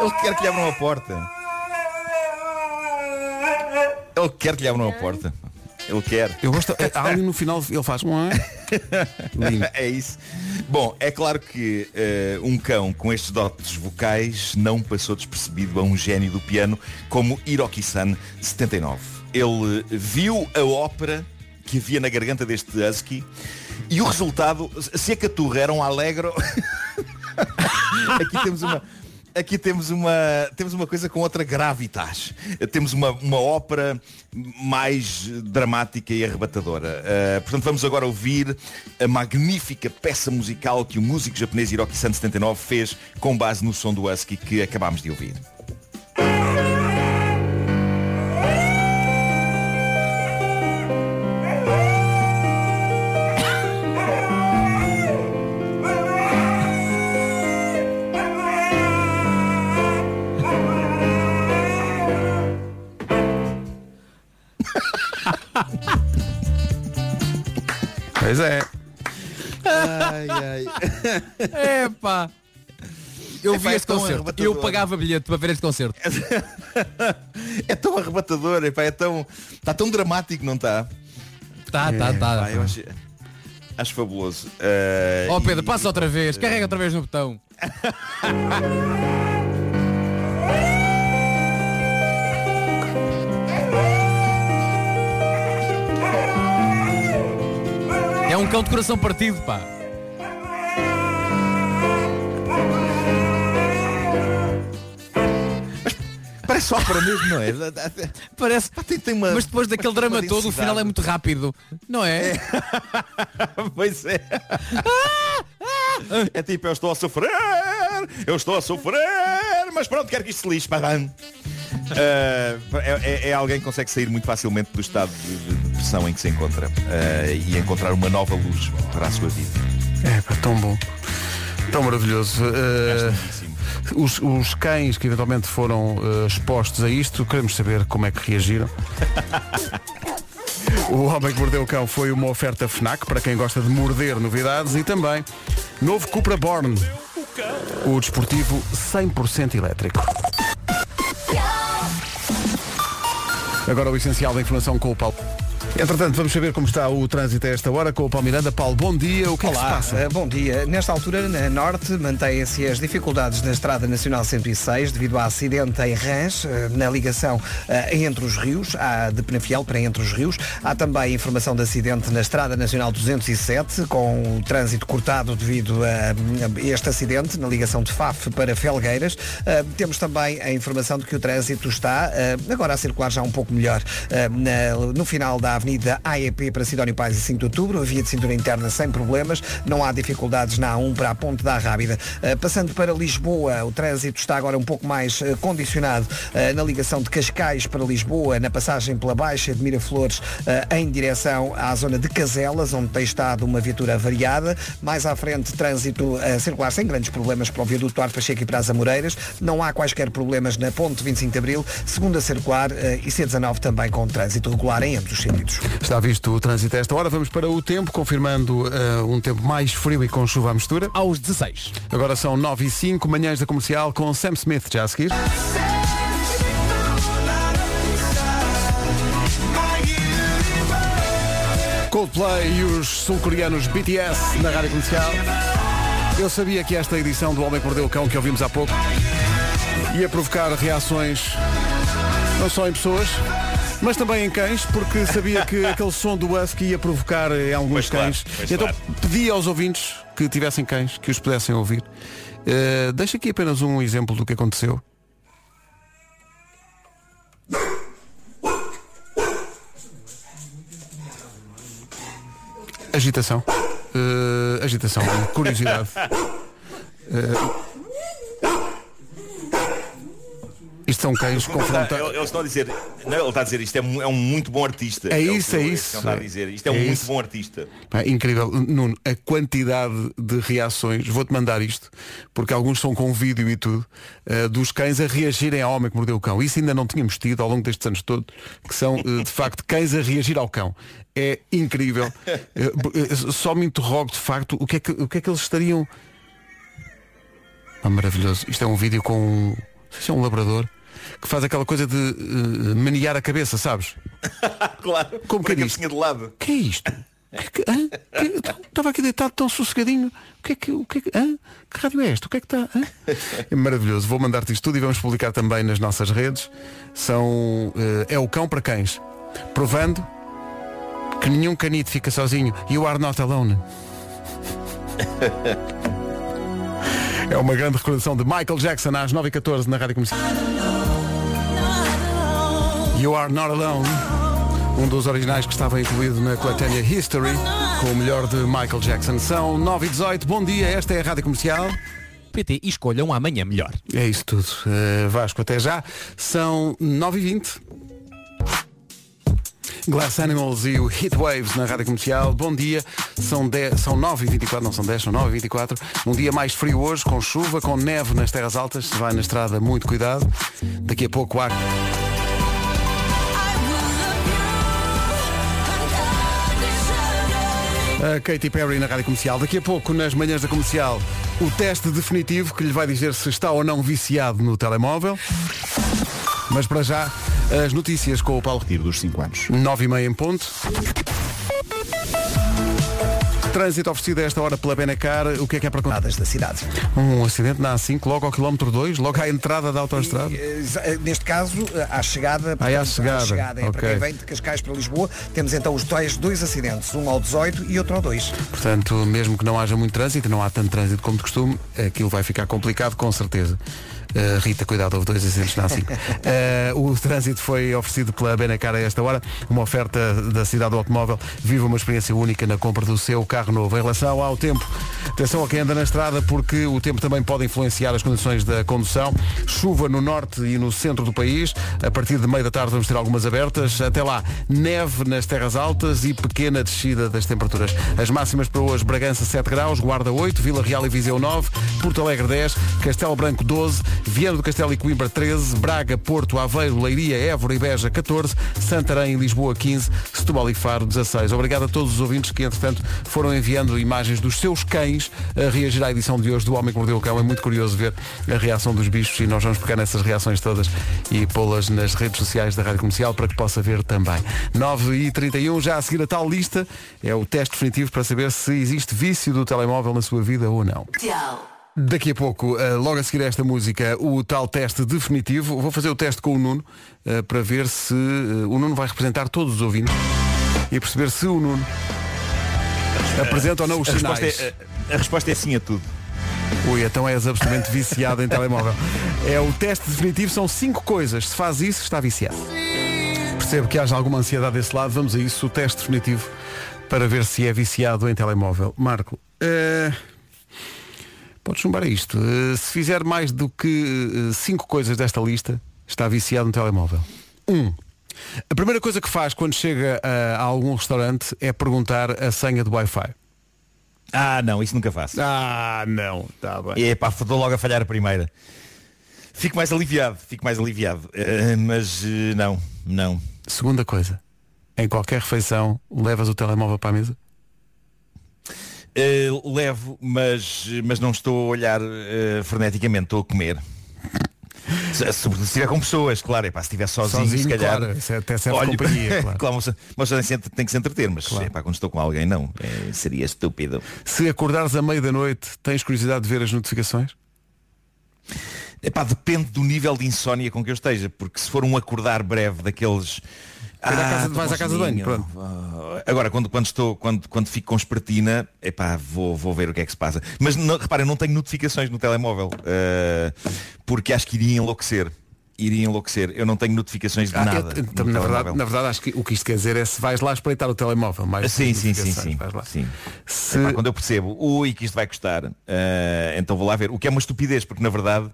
Ele quer que lhe abram a porta. Ele quer que lhe abram a porta. Ele quer. Eu gosto. é, Ali no final ele faz. é isso. Bom, é claro que eh, um cão com estes dotes vocais não passou despercebido a um gênio do piano como Hiroki-san 79. Ele viu a ópera que havia na garganta deste husky e o resultado, se a caturra era um alegro, aqui temos uma aqui temos uma temos uma coisa com outra gravitas. Temos uma, uma ópera mais dramática e arrebatadora. Uh, portanto vamos agora ouvir a magnífica peça musical que o músico japonês Hiroki-san 79 fez com base no som do husky que acabámos de ouvir Epá. Eu Epá, vi é este tão concerto. Eu pagava bilhete para ver este concerto. é tão arrebatador epá, é tão está tão dramático não está Tá, tá, tá. Pá, eu acho, acho fabuloso Uh, Ó Pedro, e- passa outra vez. Carrega outra vez no botão. É um cão de coração partido, pá. Parece ópera mesmo, não é? Parece. tem, tem uma, Mas depois daquele drama todo, o final é muito rápido. Não é? Pois é. É tipo, eu estou a sofrer, eu estou a sofrer, mas pronto, quero que isto se lixe. Padam. Ah, é, é- é alguém que consegue sair muito facilmente do estado de, de depressão em que se encontra ah, e encontrar uma nova luz para a sua vida. É, pá, tão bom. Tão maravilhoso. Eh, os, os cães que eventualmente foram eh, expostos a isto, queremos saber como é que reagiram. O Homem que Mordeu o Cão foi uma oferta FNAC para quem gosta de morder novidades e também novo Cupra Born, o desportivo 100% elétrico. Agora o essencial da informação com o Paulo. Entretanto, vamos saber como está o trânsito a esta hora com o Paulo Miranda. Paulo, bom dia. O que é que se Olá, passa? eh, bom dia. Nesta altura, na Norte, mantêm-se as dificuldades na Estrada Nacional 106 devido a acidente em Rãs, eh, na ligação eh, entre os rios, há de Penafiel para entre os rios. Há também informação de acidente na Estrada Nacional 207, com o trânsito cortado devido a este acidente na ligação de Faf para Felgueiras. Temos também a informação de que o trânsito está agora a circular já um pouco melhor no final da Avenida AEP para Sidónio Pais e 5 de Outubro, a via de cintura interna sem problemas, não há dificuldades na A1 para a Ponte da Rábida. Eh, Passando para Lisboa, o trânsito está agora um pouco mais eh, condicionado eh, na ligação de Cascais para Lisboa, na passagem pela Baixa de Miraflores em direção à zona de Caselas, onde tem estado uma viatura variada. Mais à frente, trânsito a circular sem grandes problemas para o viaduto Duarte Pacheco e para as Amoreiras. Não há quaisquer problemas na Ponte 25 de Abril, segunda circular e C19 também com trânsito regular em ambos os sentidos. Está visto o trânsito a esta hora. Vamos para o tempo, confirmando eh, um tempo mais frio e com chuva à mistura. Aos 16. Agora são 9 e 5, manhãs da comercial com Sam Smith já a seguir. Coldplay e os sul-coreanos BTS na rádio comercial. Eu sabia que esta edição do Homem que Mordeu o Cão, que ouvimos há pouco, ia provocar reações não só em pessoas, mas também em cães, porque sabia que aquele som do husky ia provocar em alguns Pois claro, cães. pois então claro. pedi aos ouvintes que tivessem cães, que os pudessem ouvir. Uh, deixa aqui apenas um exemplo do que aconteceu. Agitação. Uh, agitação, curiosidade. isto são cães confrontados. ele está a dizer, não, ele está a dizer isto é, mu- é um muito bom artista. É o isso, é isso. Está a dizer, isto é, um É muito isso. bom artista. Pá, incrível. Nuno, a quantidade de reações, vou-te mandar isto, porque alguns são com vídeo e tudo, eh, dos cães a reagirem ao homem que mordeu o cão. Isso ainda não tínhamos tido ao longo destes anos todos, que são, eh, de facto, cães a reagir ao cão. É incrível. Eh, Só me interrogo, de facto, o que é que, o que, é que eles estariam... Ah, maravilhoso. Isto é um vídeo com um, se é um labrador que faz aquela coisa de eh, menear a cabeça, sabes? claro. Como que é cabecinha de lado. Que é isto? Hã? Que- Estava aqui deitado tão sossegadinho. O que é que, o que, é que, hã? que rádio é esta? O que é que está? É maravilhoso. Vou mandar-te isto tudo e vamos publicar também nas nossas redes. São eh, é o cão para cães, provando que nenhum canito fica sozinho. You are not alone. É uma grande recordação de Michael Jackson às 9h14 na Rádio Comercial. You Are Not Alone. Um dos originais que estava incluído na coletânea History, com o melhor de Michael Jackson. São 9 e 18 bom dia, esta é a Rádio Comercial. PT e escolham amanhã melhor. É isso tudo. Uh, Vasco, até já. São 9 e 20 Glass Animals e o Heat Waves na Rádio Comercial. Bom dia. São, 10, são 9 e 24 não são 10, são 9 e 24 Um dia mais frio hoje, com chuva, com neve nas terras altas. Se vai na estrada, muito cuidado. Daqui a pouco há... A Katy Perry na Rádio Comercial. Daqui a pouco, nas manhãs da comercial, o teste definitivo que lhe vai dizer se está ou não viciado no telemóvel. Mas para já, as notícias com o Paulo Retiro dos 5 anos. 9 e meia em ponto. Trânsito oferecido a esta hora pela Benacar. O que é que é para contar? da cidade. Um acidente na A5, logo ao quilómetro 2, logo à entrada da autoestrada. Eh, Neste caso, eh, à chegada, Ah, é à portanto, chegada. é para Ok. quem vem de Cascais para Lisboa, temos então os dois, dois acidentes, um ao 18 e outro ao 2. Portanto, mesmo que não haja muito trânsito, não há tanto trânsito como de costume, aquilo vai ficar complicado com certeza. Uh, Rita, cuidado, houve dois acentos na A5. Uh, o trânsito foi oferecido pela Benacar a esta hora, uma oferta da cidade do automóvel. Viva uma experiência única na compra do seu carro novo. Em relação ao tempo, atenção a quem anda na estrada, porque o tempo também pode influenciar as condições da condução. Chuva no norte e no centro do país. A partir de meio da tarde vamos ter algumas abertas. Até lá, neve nas terras altas e pequena descida das temperaturas. As máximas para hoje, Bragança 7 graus, Guarda 8, Vila Real e Viseu 9, Porto Alegre 10, Castelo Branco 12, Viana do Castelo e Coimbra 13, Braga, Porto, Aveiro, Leiria, Évora e Beja 14, Santarém e Lisboa 15, Setúbal e Faro 16. Obrigado a todos os ouvintes que, entretanto, foram enviando imagens dos seus cães a reagir à edição de hoje do Homem que Mordeu o Cão. É muito curioso ver a reação dos bichos e nós vamos pegar nessas reações todas e pô-las nas redes sociais da Rádio Comercial para que possa ver também. 9 e 31, já a seguir a tal lista, é o teste definitivo para saber se existe vício do telemóvel na sua vida ou não. Daqui a pouco, eh, logo a seguir a esta música, o tal teste definitivo. Vou fazer o teste com o Nuno eh, para ver se eh, o Nuno vai representar todos os ouvintes e perceber se o Nuno apresenta ou não os A sinais. resposta é- a- a resposta é sim a tudo. Ui, então és absolutamente viciado em telemóvel. É o teste definitivo, são cinco coisas. Se faz isso, está viciado. Percebo que haja alguma ansiedade desse lado. Vamos a isso, o teste definitivo para ver se é viciado em telemóvel. Marco, eh, podes chumbar a isto. Eh, se fizer mais do que eh, cinco coisas desta lista, está viciado no telemóvel. Um. A primeira coisa que faz quando chega a, a algum restaurante é perguntar a senha do Wi-Fi. Ah, não, isso nunca faço. Ah, não, está bem. E pá, dou logo a falhar a primeira. Fico mais aliviado, fico mais aliviado. Eh, mas eh, não, não. Segunda coisa, em qualquer refeição levas o telemóvel para a mesa? Eh, levo, mas, mas não estou a olhar eh, freneticamente, estou a comer. Se, se estiver com pessoas, claro, é pá, se estiver sozinho, Sozinho, se calhar. claro, é até serve olho- companhia, claro. mas, mas tem, que se- entreter, mas é pá, quando estou com alguém, não. Eh, seria estúpido. Se acordares à meia da noite, tens curiosidade de ver as notificações? Epá, depende do nível de insónia com que eu esteja, porque se for um acordar breve daqueles. Vais à casa- vais à casa de banho. Ah, Agora, quando, quando, estou, quando, quando fico com espertina, epá, vou, vou ver o que é que se passa. Mas não, repara, eu não tenho notificações no telemóvel, ah, porque acho que iria enlouquecer. Iria enlouquecer. Eu não tenho notificações de Ah, nada. eu- então, na, verdade, na verdade, acho que o que isto quer dizer é se vais lá espreitar o telemóvel. Mais Sim, sim, sim, sim. sim. Se- Epá, quando eu percebo, ui, que isto vai custar, ah, então vou lá ver. O que é uma estupidez, porque na verdade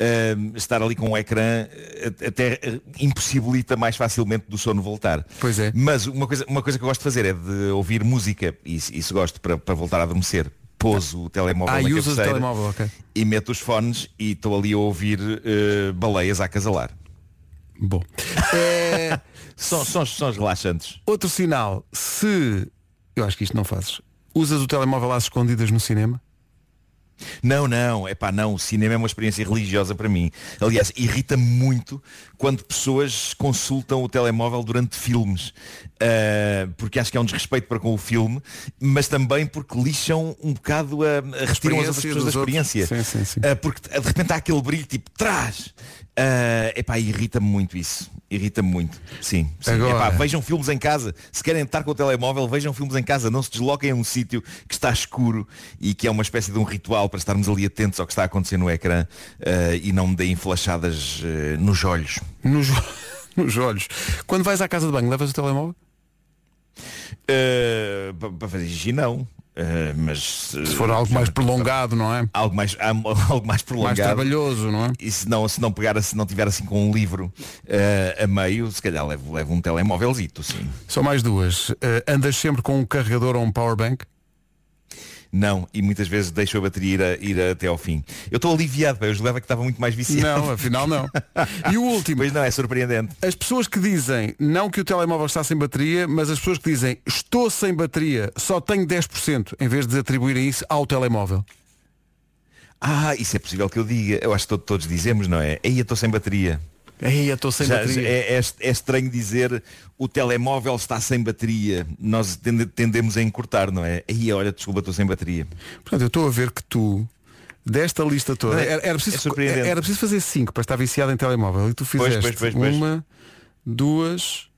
ah, estar ali com o ecrã ah, até impossibilita mais facilmente do sono voltar. Pois é. Mas uma coisa, uma coisa que eu gosto de fazer é de ouvir música, e isso gosto para, para voltar a adormecer. Pouso o telemóvel Ah, na usas o cabeceira telemóvel, ok. e meto os fones e estou ali a ouvir ah, baleias a acasalar. Bom. É, Sons, sons, sons relaxantes. outro sinal, se. Eu acho que isto não fazes. Usas o telemóvel às escondidas no cinema? Não, não, é pá, não, o cinema é uma experiência religiosa para mim. Aliás, irrita-me muito quando pessoas consultam o telemóvel durante filmes. Ah, porque acho que é um desrespeito para com o filme, mas também porque lixam um bocado a, a retiram as outras pessoas da experiência. Sim, sim, sim. Ah, porque de repente há aquele brilho tipo trás. É epá, irrita-me muito isso. Irrita-me muito. Sim. sim. Agora- Epá, vejam filmes em casa. Se querem estar com o telemóvel, vejam filmes em casa. Não se desloquem a um sítio que está escuro e que é uma espécie de um ritual para estarmos ali atentos ao que está a acontecer no ecrã eh, e não me deem flashadas eh, nos olhos. Nos, nos olhos. Quando vais à casa de banho, levas o telemóvel? Pa- para fazer xixi não. Eh, mas Se for algo mais prolongado, não é? algo mais algo mais prolongado Mais trabalhoso, não é? e se não se não pegar se não tiver assim com um livro eh, a meio se calhar levo, levo um telemóvelzito sim Só mais duas. Eh, andas sempre com um carregador ou um powerbank? Não e muitas vezes deixo a bateria ir, a- ir até ao fim. Eu estou aliviado eu julgava que estava muito mais viciado. Não, afinal não. E o último, pois não é surpreendente. As pessoas que dizem não que o telemóvel está sem bateria, mas as pessoas que dizem estou sem bateria, só tenho 10%, em vez de atribuírem isso ao telemóvel. ah isso é possível que eu diga. Eu acho que to- todos dizemos não é? Aí eu estou sem bateria Eu estou sem Já- bateria. é, é- é estranho dizer o telemóvel está sem bateria nós tende- tendemos a encurtar não é aí olha desculpa estou sem bateria Portanto, eu estou a ver que tu, desta lista toda, é- era, era preciso, é era preciso fazer 5 para estar viciado em telemóvel. E tu fizeste pois, pois, pois. uma, duas,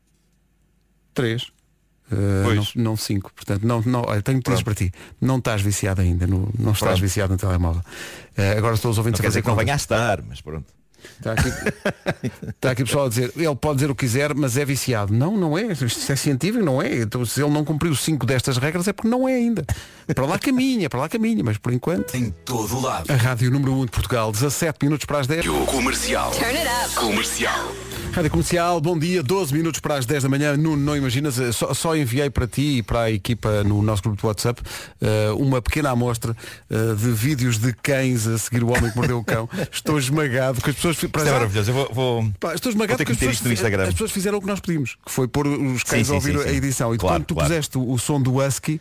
três. Uh, não, não cinco, portanto, não, não, olha, tenho notícias para ti. Não estás viciado ainda, no, não estás Pronto. viciado no telemóvel. Uh, agora estou os ouvintes Não quer a dizer fazer que não venha a estar, mas pronto. Está aqui, está aqui o pessoal a dizer, ele pode dizer o que quiser, mas é viciado. Não, não é. Isto é científico, não é. Então, se ele não cumpriu cinco destas regras é porque não é ainda. Para lá caminha, para lá caminha, mas por enquanto. Em todo lado. A Rádio número 1 de Portugal, 17 minutos para as 10. Comercial. Turn it up. Comercial. Rádio Comercial, bom dia, 12 minutos para as 10 da manhã. Nuno, não imaginas, eh, só, só enviei para ti e para a equipa no nosso grupo de WhatsApp eh, uma pequena amostra eh, de vídeos de cães a seguir o homem que mordeu o cão. Estou esmagado, que as pessoas. Para Isto é já- maravilhoso. Eu vou, vou, Pá, estou vou esmagado ter que as pessoas, as pessoas fizeram o que nós pedimos, que foi pôr os cães a ouvir sim, a sim. edição. E Claro, quando tu claro. puseste o, o som do Husky,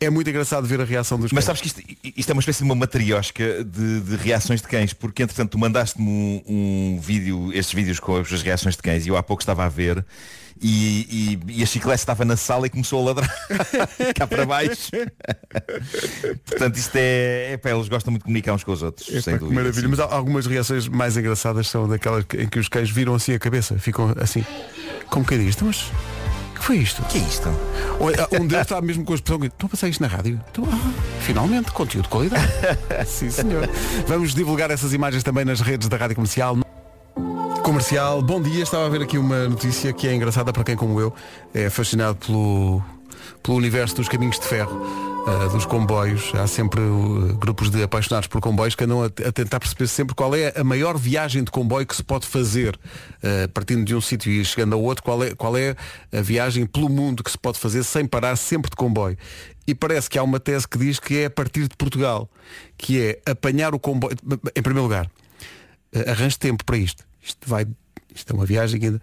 é muito engraçado ver a reação dos Mas cães. sabes que isto, isto é uma espécie de uma matriosca de, de reações de cães, porque entretanto tu mandaste-me um, um vídeo, estes vídeos com as reações de cães, e eu há pouco estava a ver, e, e, e a chiclete estava na sala e começou a ladrar cá para baixo. Portanto, isto é, é pá, eles gostam muito de comunicar uns com os outros. Epá, sem dúvida. maravilha. sim. Mas algumas reações mais engraçadas são daquelas que- em que os cães viram assim a cabeça, ficam assim, como quem diz, "Então, mas o que foi isto? que é isto? Um deles está mesmo com a expressão, estão a passar isto na rádio? Então, ah, finalmente, conteúdo de qualidade. Sim, senhor. Vamos divulgar essas imagens também nas redes da Rádio Comercial. Comercial, bom dia. Estava a ver aqui uma notícia que é engraçada para quem como eu é fascinado pelo, pelo universo dos caminhos de ferro, ah, dos comboios. Há sempre uh, grupos de apaixonados por comboios que andam a, a tentar perceber sempre qual é a maior viagem de comboio que se pode fazer, ah, partindo de um sítio e chegando ao outro, qual é, qual é a viagem pelo mundo que se pode fazer sem parar sempre de comboio. E parece que há uma tese que diz que é a partir de Portugal, que é apanhar o comboio. Em primeiro lugar, uh, arranje tempo para isto. Isto vai, isto é uma viagem ainda,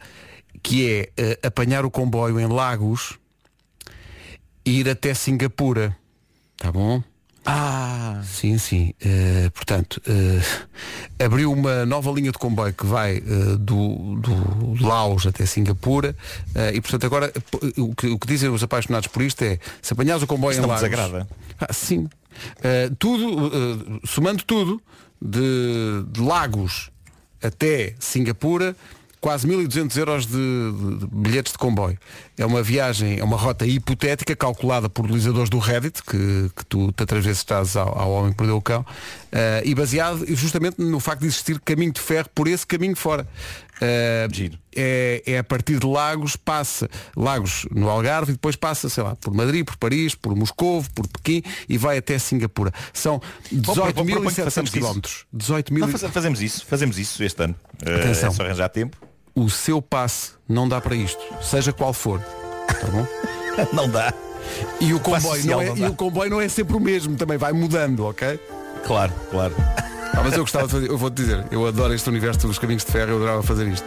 que é uh, apanhar o comboio em Lagos e ir até Singapura. Tá bom? Ah, sim, sim. Uh, portanto, uh, abriu uma nova linha de comboio que vai uh, do, do Laos até Singapura e, portanto, agora o que, o que dizem os apaixonados por isto é se apanhares o comboio Isto em Lagos. desagrada. Ah, sim. Tudo, somando tudo, de, de Lagos até Singapura, quase 1200 euros de, de- de bilhetes de comboio. É uma viagem, é uma rota hipotética calculada por utilizadores do Reddit, que, que tu tantas vezes estás ao, ao homem que perdeu o cão, uh, e baseado justamente no facto de existir caminho de ferro por esse caminho fora. Uh, é, é a partir de Lagos, passa Lagos no Algarve e depois passa, sei lá, por Madrid, por Paris, por Moscou, por Pequim e vai até Singapura. São Bom, propõe que 18.700 façamos isso. quilómetros. 18 mil Não, faz- fazemos isso, fazemos isso este ano. Eh, Atenção. É só arranjar tempo. O seu passe não dá para isto, seja qual for. Tá bom? não dá. E o comboio, social não é, não e o comboio não é sempre o mesmo, também vai mudando, ok? Claro, claro. Ah, mas eu gostava de fazer, eu vou-te dizer, eu adoro este universo dos caminhos de ferro, eu adorava fazer isto.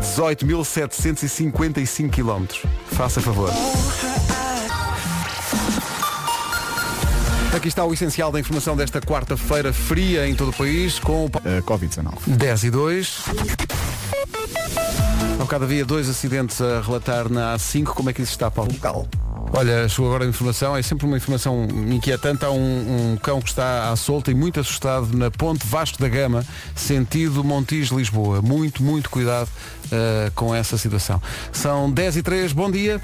18.755 quilómetros. Faça favor. Aqui está o essencial da informação desta quarta-feira fria em todo o país com o Covid-19. 10 e 2. Ao cada havia dois acidentes a relatar na A5. Como é que isso está, Paulo? Cal. Olha, chegou agora a informação, é sempre uma informação inquietante. Há um, um cão que está à solta e muito assustado na ponte Vasco da Gama, sentido Montijo, Lisboa. Muito, muito cuidado eh, com essa situação. São 10 e 3, bom dia.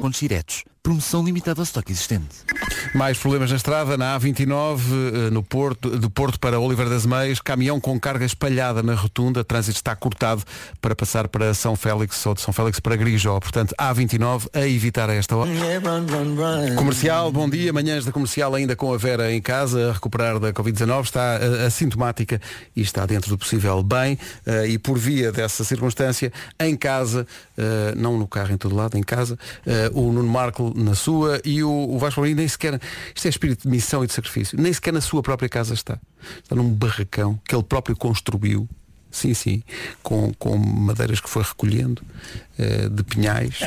Pontos diretos. Promoção limitada ao estoque existente. Mais problemas na estrada, na A29, eh, no Porto, de Porto para Oliver das Meias, caminhão com carga espalhada na rotunda, trânsito está cortado para passar para São Félix ou de São Félix para Grijó. Portanto, A29 a evitar a esta hora. Comercial, bom dia. Manhãs da comercial ainda com a Vera em casa, a recuperar da Covid-19, está eh, assintomática e está dentro do possível bem. eh, e por via dessa circunstância, em casa, não no carro em todo lado, em casa, o Nuno Marco na sua e o, o Vasco Palmeirinho nem sequer, isto é espírito de missão e de sacrifício, nem sequer na sua própria casa está. Está num barracão que ele próprio construiu. Sim, sim, com, com madeiras que foi recolhendo, eh, de pinhais.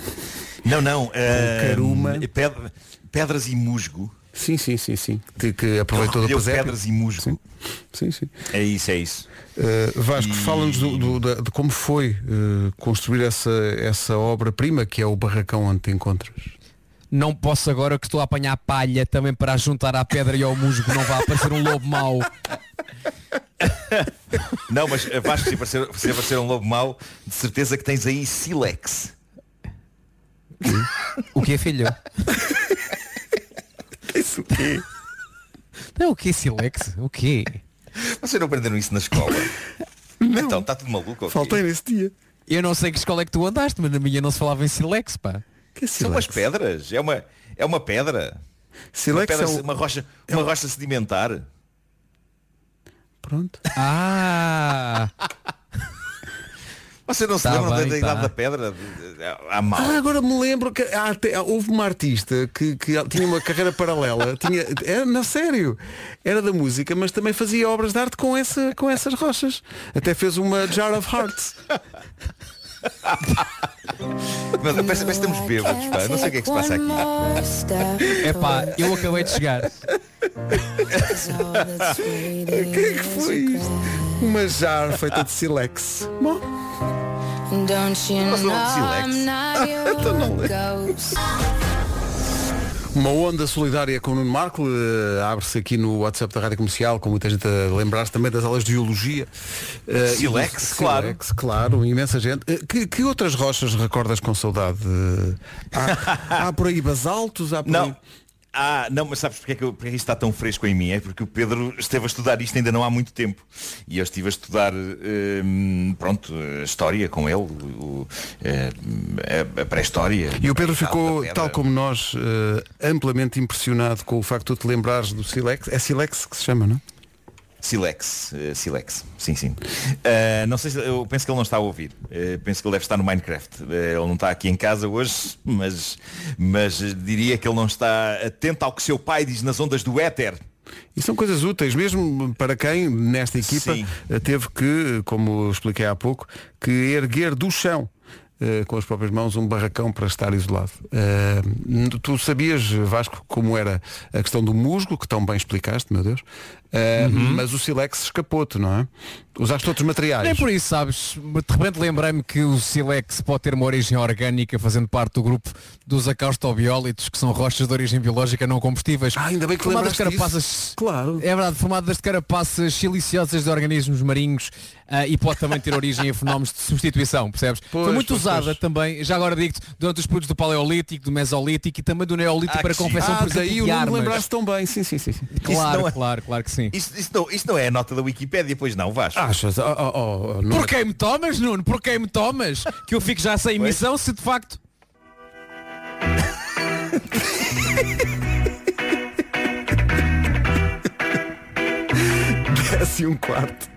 Não, não. eh, caruma. ped- pedras e musgo. Sim, sim, sim, sim. De que aproveitou da presépio. pedras e musgo. Sim, sim. É isso, é isso. Uh, Vasco, fala-nos do- da- de como foi uh, construir essa, essa obra-prima que é o barracão onde te encontras. Não posso agora que estou a apanhar palha também para juntar à pedra e ao musgo, não vai aparecer um lobo mau. Não, mas eh, Vasco, se aparecer, se aparecer um lobo mau, de certeza que tens aí Silex. O que é filho? Isso o quê? Não, o que é Silex? O quê? Vocês não aprenderam isso na escola? Então, está tudo maluco. Faltei nesse dia. Eu não sei que escola é que tu andaste, mas na minha não se falava em Silex, pá. Que é São umas pedras. É uma, é uma pedra. Uma, Silex pedra, é o- uma rocha, uma rocha sedimentar. Pronto. Ah! Vocês não se Tá lembram da- bem, da, tá. idade da pedra? Há mal. Ah, agora me lembro que há até- houve uma artista que, que tinha uma carreira paralela, tinha, era, na sério, era da música, mas também fazia obras de arte com, essa, com essas rochas. Até fez uma Jar of Hearts. Mas parece, parece que estamos bêbados, pá. Não sei o que é que se passa aqui. É pá, eu acabei de chegar. O que é que foi isto? Uma jar feita de silex. Bom, de Silex? então não lembro. Uma onda solidária com o Nuno Marco eh, abre-se aqui no WhatsApp da Rádio Comercial, com muita gente a lembrar-se também das aulas de biologia. Eh, Silex, e claro. Silex, claro, imensa gente. Eh, que, que outras rochas recordas com saudade? Há, há por aí basaltos, há por aí... Ah, não, mas sabes porque é, que, eu- porque é que isto está tão fresco em mim? É porque o Pedro esteve a estudar isto ainda não há muito tempo. E eu estive a estudar, hum, pronto, a história com ele, o- eh, a, a pré-história. E o Pedro ficou, tal como nós, eh, amplamente impressionado com o facto de te lembrares do Silex. É Silex que se chama, não? Silex, eh, Silex, sim, sim. Eh, não sei se, eu penso que ele não está a ouvir. Eh, penso que ele deve estar no Minecraft. Ele não está aqui em casa hoje, mas, mas diria que ele não está atento ao que seu pai diz nas ondas do éter. E são coisas úteis, mesmo para quem, nesta equipa, Sim. teve que, como expliquei há pouco, que erguer do chão com as próprias mãos um barracão para estar isolado. Eh, tu sabias, Vasco, como era a questão do musgo, que tão bem explicaste, meu Deus, Eh, mas o Silex escapou-te, não é? Usaste outros materiais. Nem por isso, sabes? De repente lembrei-me que o Silex pode ter uma origem orgânica, fazendo parte do grupo dos acaustobiólitos, que são rochas de origem biológica não combustíveis. Ah, ainda bem que formadas de carapaças. Claro. É verdade, formadas de carapaças siliciosas de organismos marinhos ah, e pode também ter origem em fenómenos de substituição, percebes? Pois, Foi muito pois, usada pois. também, já agora digo-te, durante os períodos do Paleolítico, do Mesolítico e também do Neolítico Ah, para confecção, Ah, por exemplo, daí de armas. lembraste tão bem, sim, sim, sim. sim. Claro, é- claro, claro que sim. Isto, isto não, isto não é a nota da Wikipédia, pois não, Vasco. Achas? Oh, oh, oh, não- Por quem me tomas, Nuno? Por quem me tomas? Que eu fico já sem emissão se de facto. Desce um quarto.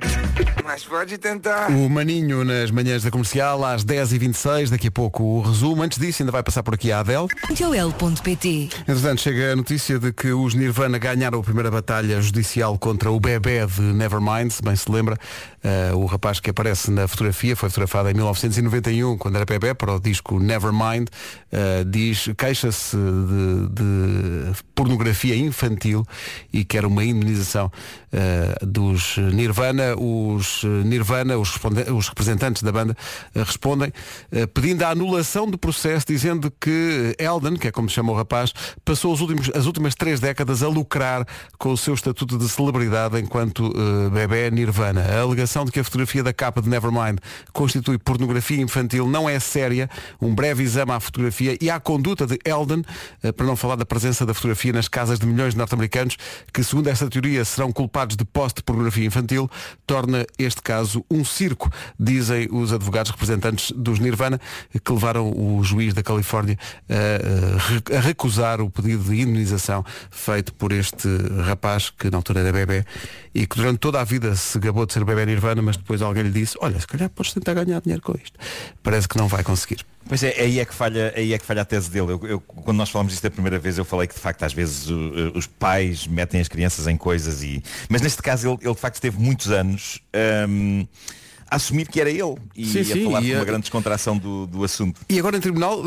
Mas pode tentar. O Maninho nas manhãs da comercial às 10h26, daqui a pouco o resumo. Antes disso, ainda vai passar por aqui a Adele. Joel.pt Entretanto, chega a notícia de que os Nirvana ganharam a primeira batalha judicial contra o bebê de Nevermind, se bem se lembra. eh, o rapaz que aparece na fotografia foi fotografado em 1991, quando era bebê, para o disco Nevermind. eh, diz, queixa-se de, de pornografia infantil e quer uma indemnização eh, dos Nirvana. Os Nirvana, os, os representantes da banda, eh, respondem eh, pedindo a anulação do processo, dizendo que Eldon, que é como se chama o rapaz, passou os últimos- as últimas três décadas a lucrar com o seu estatuto de celebridade enquanto eh, bebê Nirvana. A alegação de que a fotografia da capa de Nevermind constitui pornografia infantil não é séria. Um breve exame à fotografia e à conduta de Eldon, eh, para não falar da presença da fotografia nas casas de milhões de norte-americanos, que segundo esta teoria serão culpados de posse de pornografia infantil, torna este caso um circo, dizem os advogados representantes dos Nirvana, que levaram o juiz da Califórnia a, a recusar o pedido de indemnização feito por este rapaz, que na altura era bebê, e que durante toda a vida se gabou de ser bebê Nirvana, mas depois alguém lhe disse, olha, se calhar podes tentar ganhar dinheiro com isto. Parece que não vai conseguir. Pois é, aí é que falha, aí é que falha a tese dele. Eu, eu- quando nós falamos disto a primeira vez, eu falei que de facto às vezes o- os pais metem as crianças em coisas e. Mas neste caso ele, ele de facto esteve muitos anos hum, a assumir que era ele e Sim, a sim, falar com a- uma grande descontração do, do assunto. E agora em tribunal,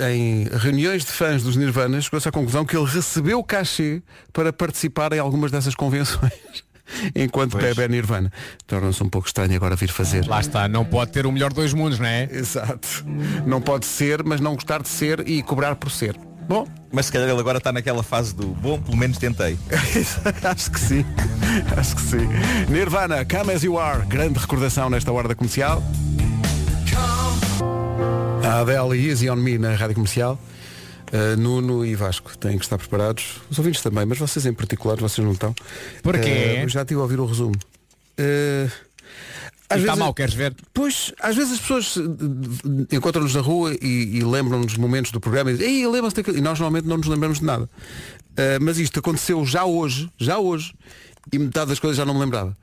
eh, em reuniões de fãs dos Nirvana, chegou-se à conclusão que ele recebeu cachê para participar em algumas dessas convenções. Enquanto Pois. bebê Nirvana. Torna-se um pouco estranho agora vir fazer. Lá está, não pode ter o melhor dos mundos, não é? Exato. Não pode ser, mas não gostar de ser e cobrar por ser. Bom. Mas se calhar ele agora está naquela fase do bom, pelo menos tentei. Acho que sim. Acho que sim. Nirvana, Come As You Are. Grande recordação nesta hora da comercial. A Adele e Easy On Me na rádio comercial. Uh, Nuno e Vasco têm que estar preparados. Os ouvintes também, mas vocês em particular, vocês não estão. Porquê? Uh, já estive a ouvir o resumo. Uh, E está mal, queres ver? Pois, às vezes as pessoas eh, encontram-nos na rua e, e lembram-nos momentos do programa e dizem, Ei, lembra-se daquilo. E nós normalmente não nos lembramos de nada. Uh, mas isto aconteceu já hoje, já hoje, e metade das coisas já não me lembrava.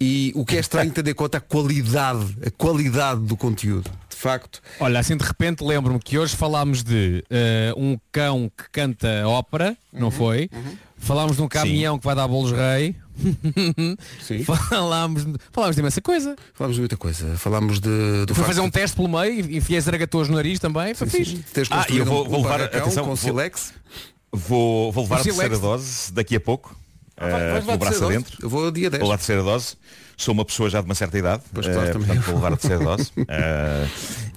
E o que é estranho ter em conta a qualidade, a qualidade do conteúdo. De facto. Olha, assim de repente lembro-me que hoje falámos de eh, um cão que canta ópera, não foi? Falámos de um caminhão que vai dar bolos rei. Sim. falámos, de- falámos de imensa coisa. Falámos de muita coisa. Falámos de, do Fui fazer um teste pelo meio e enfiei zaragatoas no nariz também. Foi Sim, fixe. sim. Ah, e eu vou, um- vou um levar, barracão atenção, com vou- silex. Vou, vou levar O a terceira dose daqui a pouco. Ah, vai- a braço adentro. Eu vou dia 10. Vou lá a terceira dose. Sou uma pessoa já de uma certa idade. Pois claro, também portanto, vou levar a terceira dose. Eh,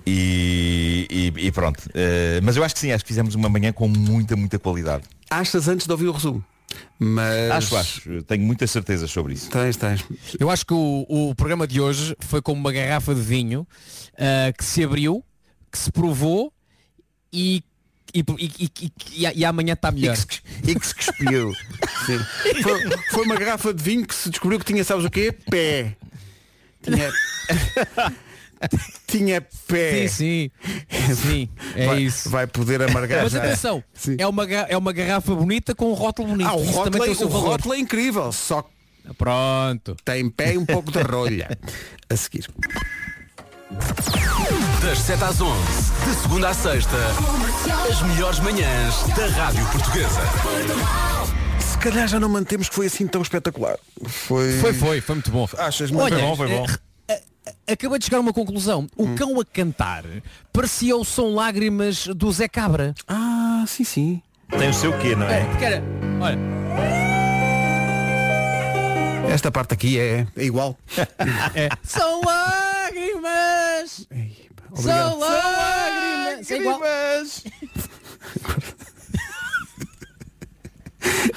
e, e- e pronto. Eh, mas eu acho que sim, acho que fizemos uma manhã com muita, muita qualidade. Achas antes de ouvir o resumo? Mas... Acho, acho. Tenho muitas certezas sobre isso. Tens, tens. Eu acho que o, o programa de hoje foi como uma garrafa de vinho ah, que se abriu, que se provou e, e, e, e- e- e amanhã está melhor. E que se cuspiu. Foi, foi uma garrafa de vinho que se descobriu que tinha, sabes o quê? Pé. Tinha. tinha pé. Sim, sim. Sim, é vai, isso. Vai poder amargar Mas já. atenção, Sim. é uma, é uma garrafa bonita com um rótulo bonito. Ah, o rótulo, é, o rótulo é incrível, só que Pronto. tem pé e um pouco de rolha. A seguir. Das 7 às 11, de segunda à sexta, as melhores manhãs da Rádio Portuguesa. Se calhar já não mantemos que foi assim tão espetacular. Foi. Foi, foi, foi muito bom. Achas Olha, muito bom, foi bom. eh, eh, Acabei de chegar a uma conclusão. O Hum. cão a cantar parecia o som lágrimas do Zé Cabra. Ah, sim, sim. Tem o seu quê, não é? É, porque era, olha, Esta parte aqui é, é igual. é. São lágrimas! Obrigado. São lágrimas! É igual.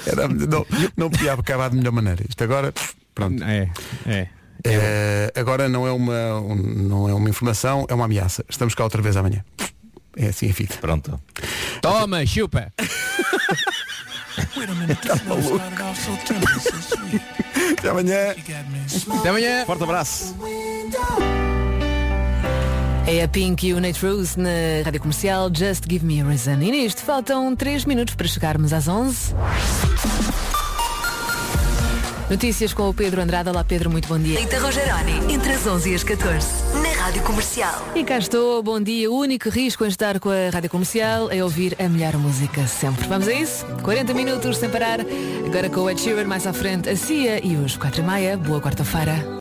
Era, não, não podia acabar de melhor maneira. Isto agora, pronto. É, é. Eh, agora não é, uma, um- não é uma informação, é uma ameaça. Estamos cá outra vez amanhã. É assim a vida. Pronto. Toma, chupa! Até amanhã. Até amanhã! Forte abraço. É a Pink e o Nate Rose na Rádio Comercial Just Give Me a Reason. E nisto faltam 3 minutos para chegarmos às 11. Notícias com o Pedro Andrade. Olá Pedro, muito bom dia. Rita Rogeroni, entre as 11 e as 14, na Rádio Comercial. E cá estou, bom dia. O único risco em estar com a Rádio Comercial é ouvir a melhor música sempre. Vamos a isso? 40 minutos sem parar. Agora com o Ed Sheeran mais à frente, a Cia e os 4 e meia. Boa quarta-feira.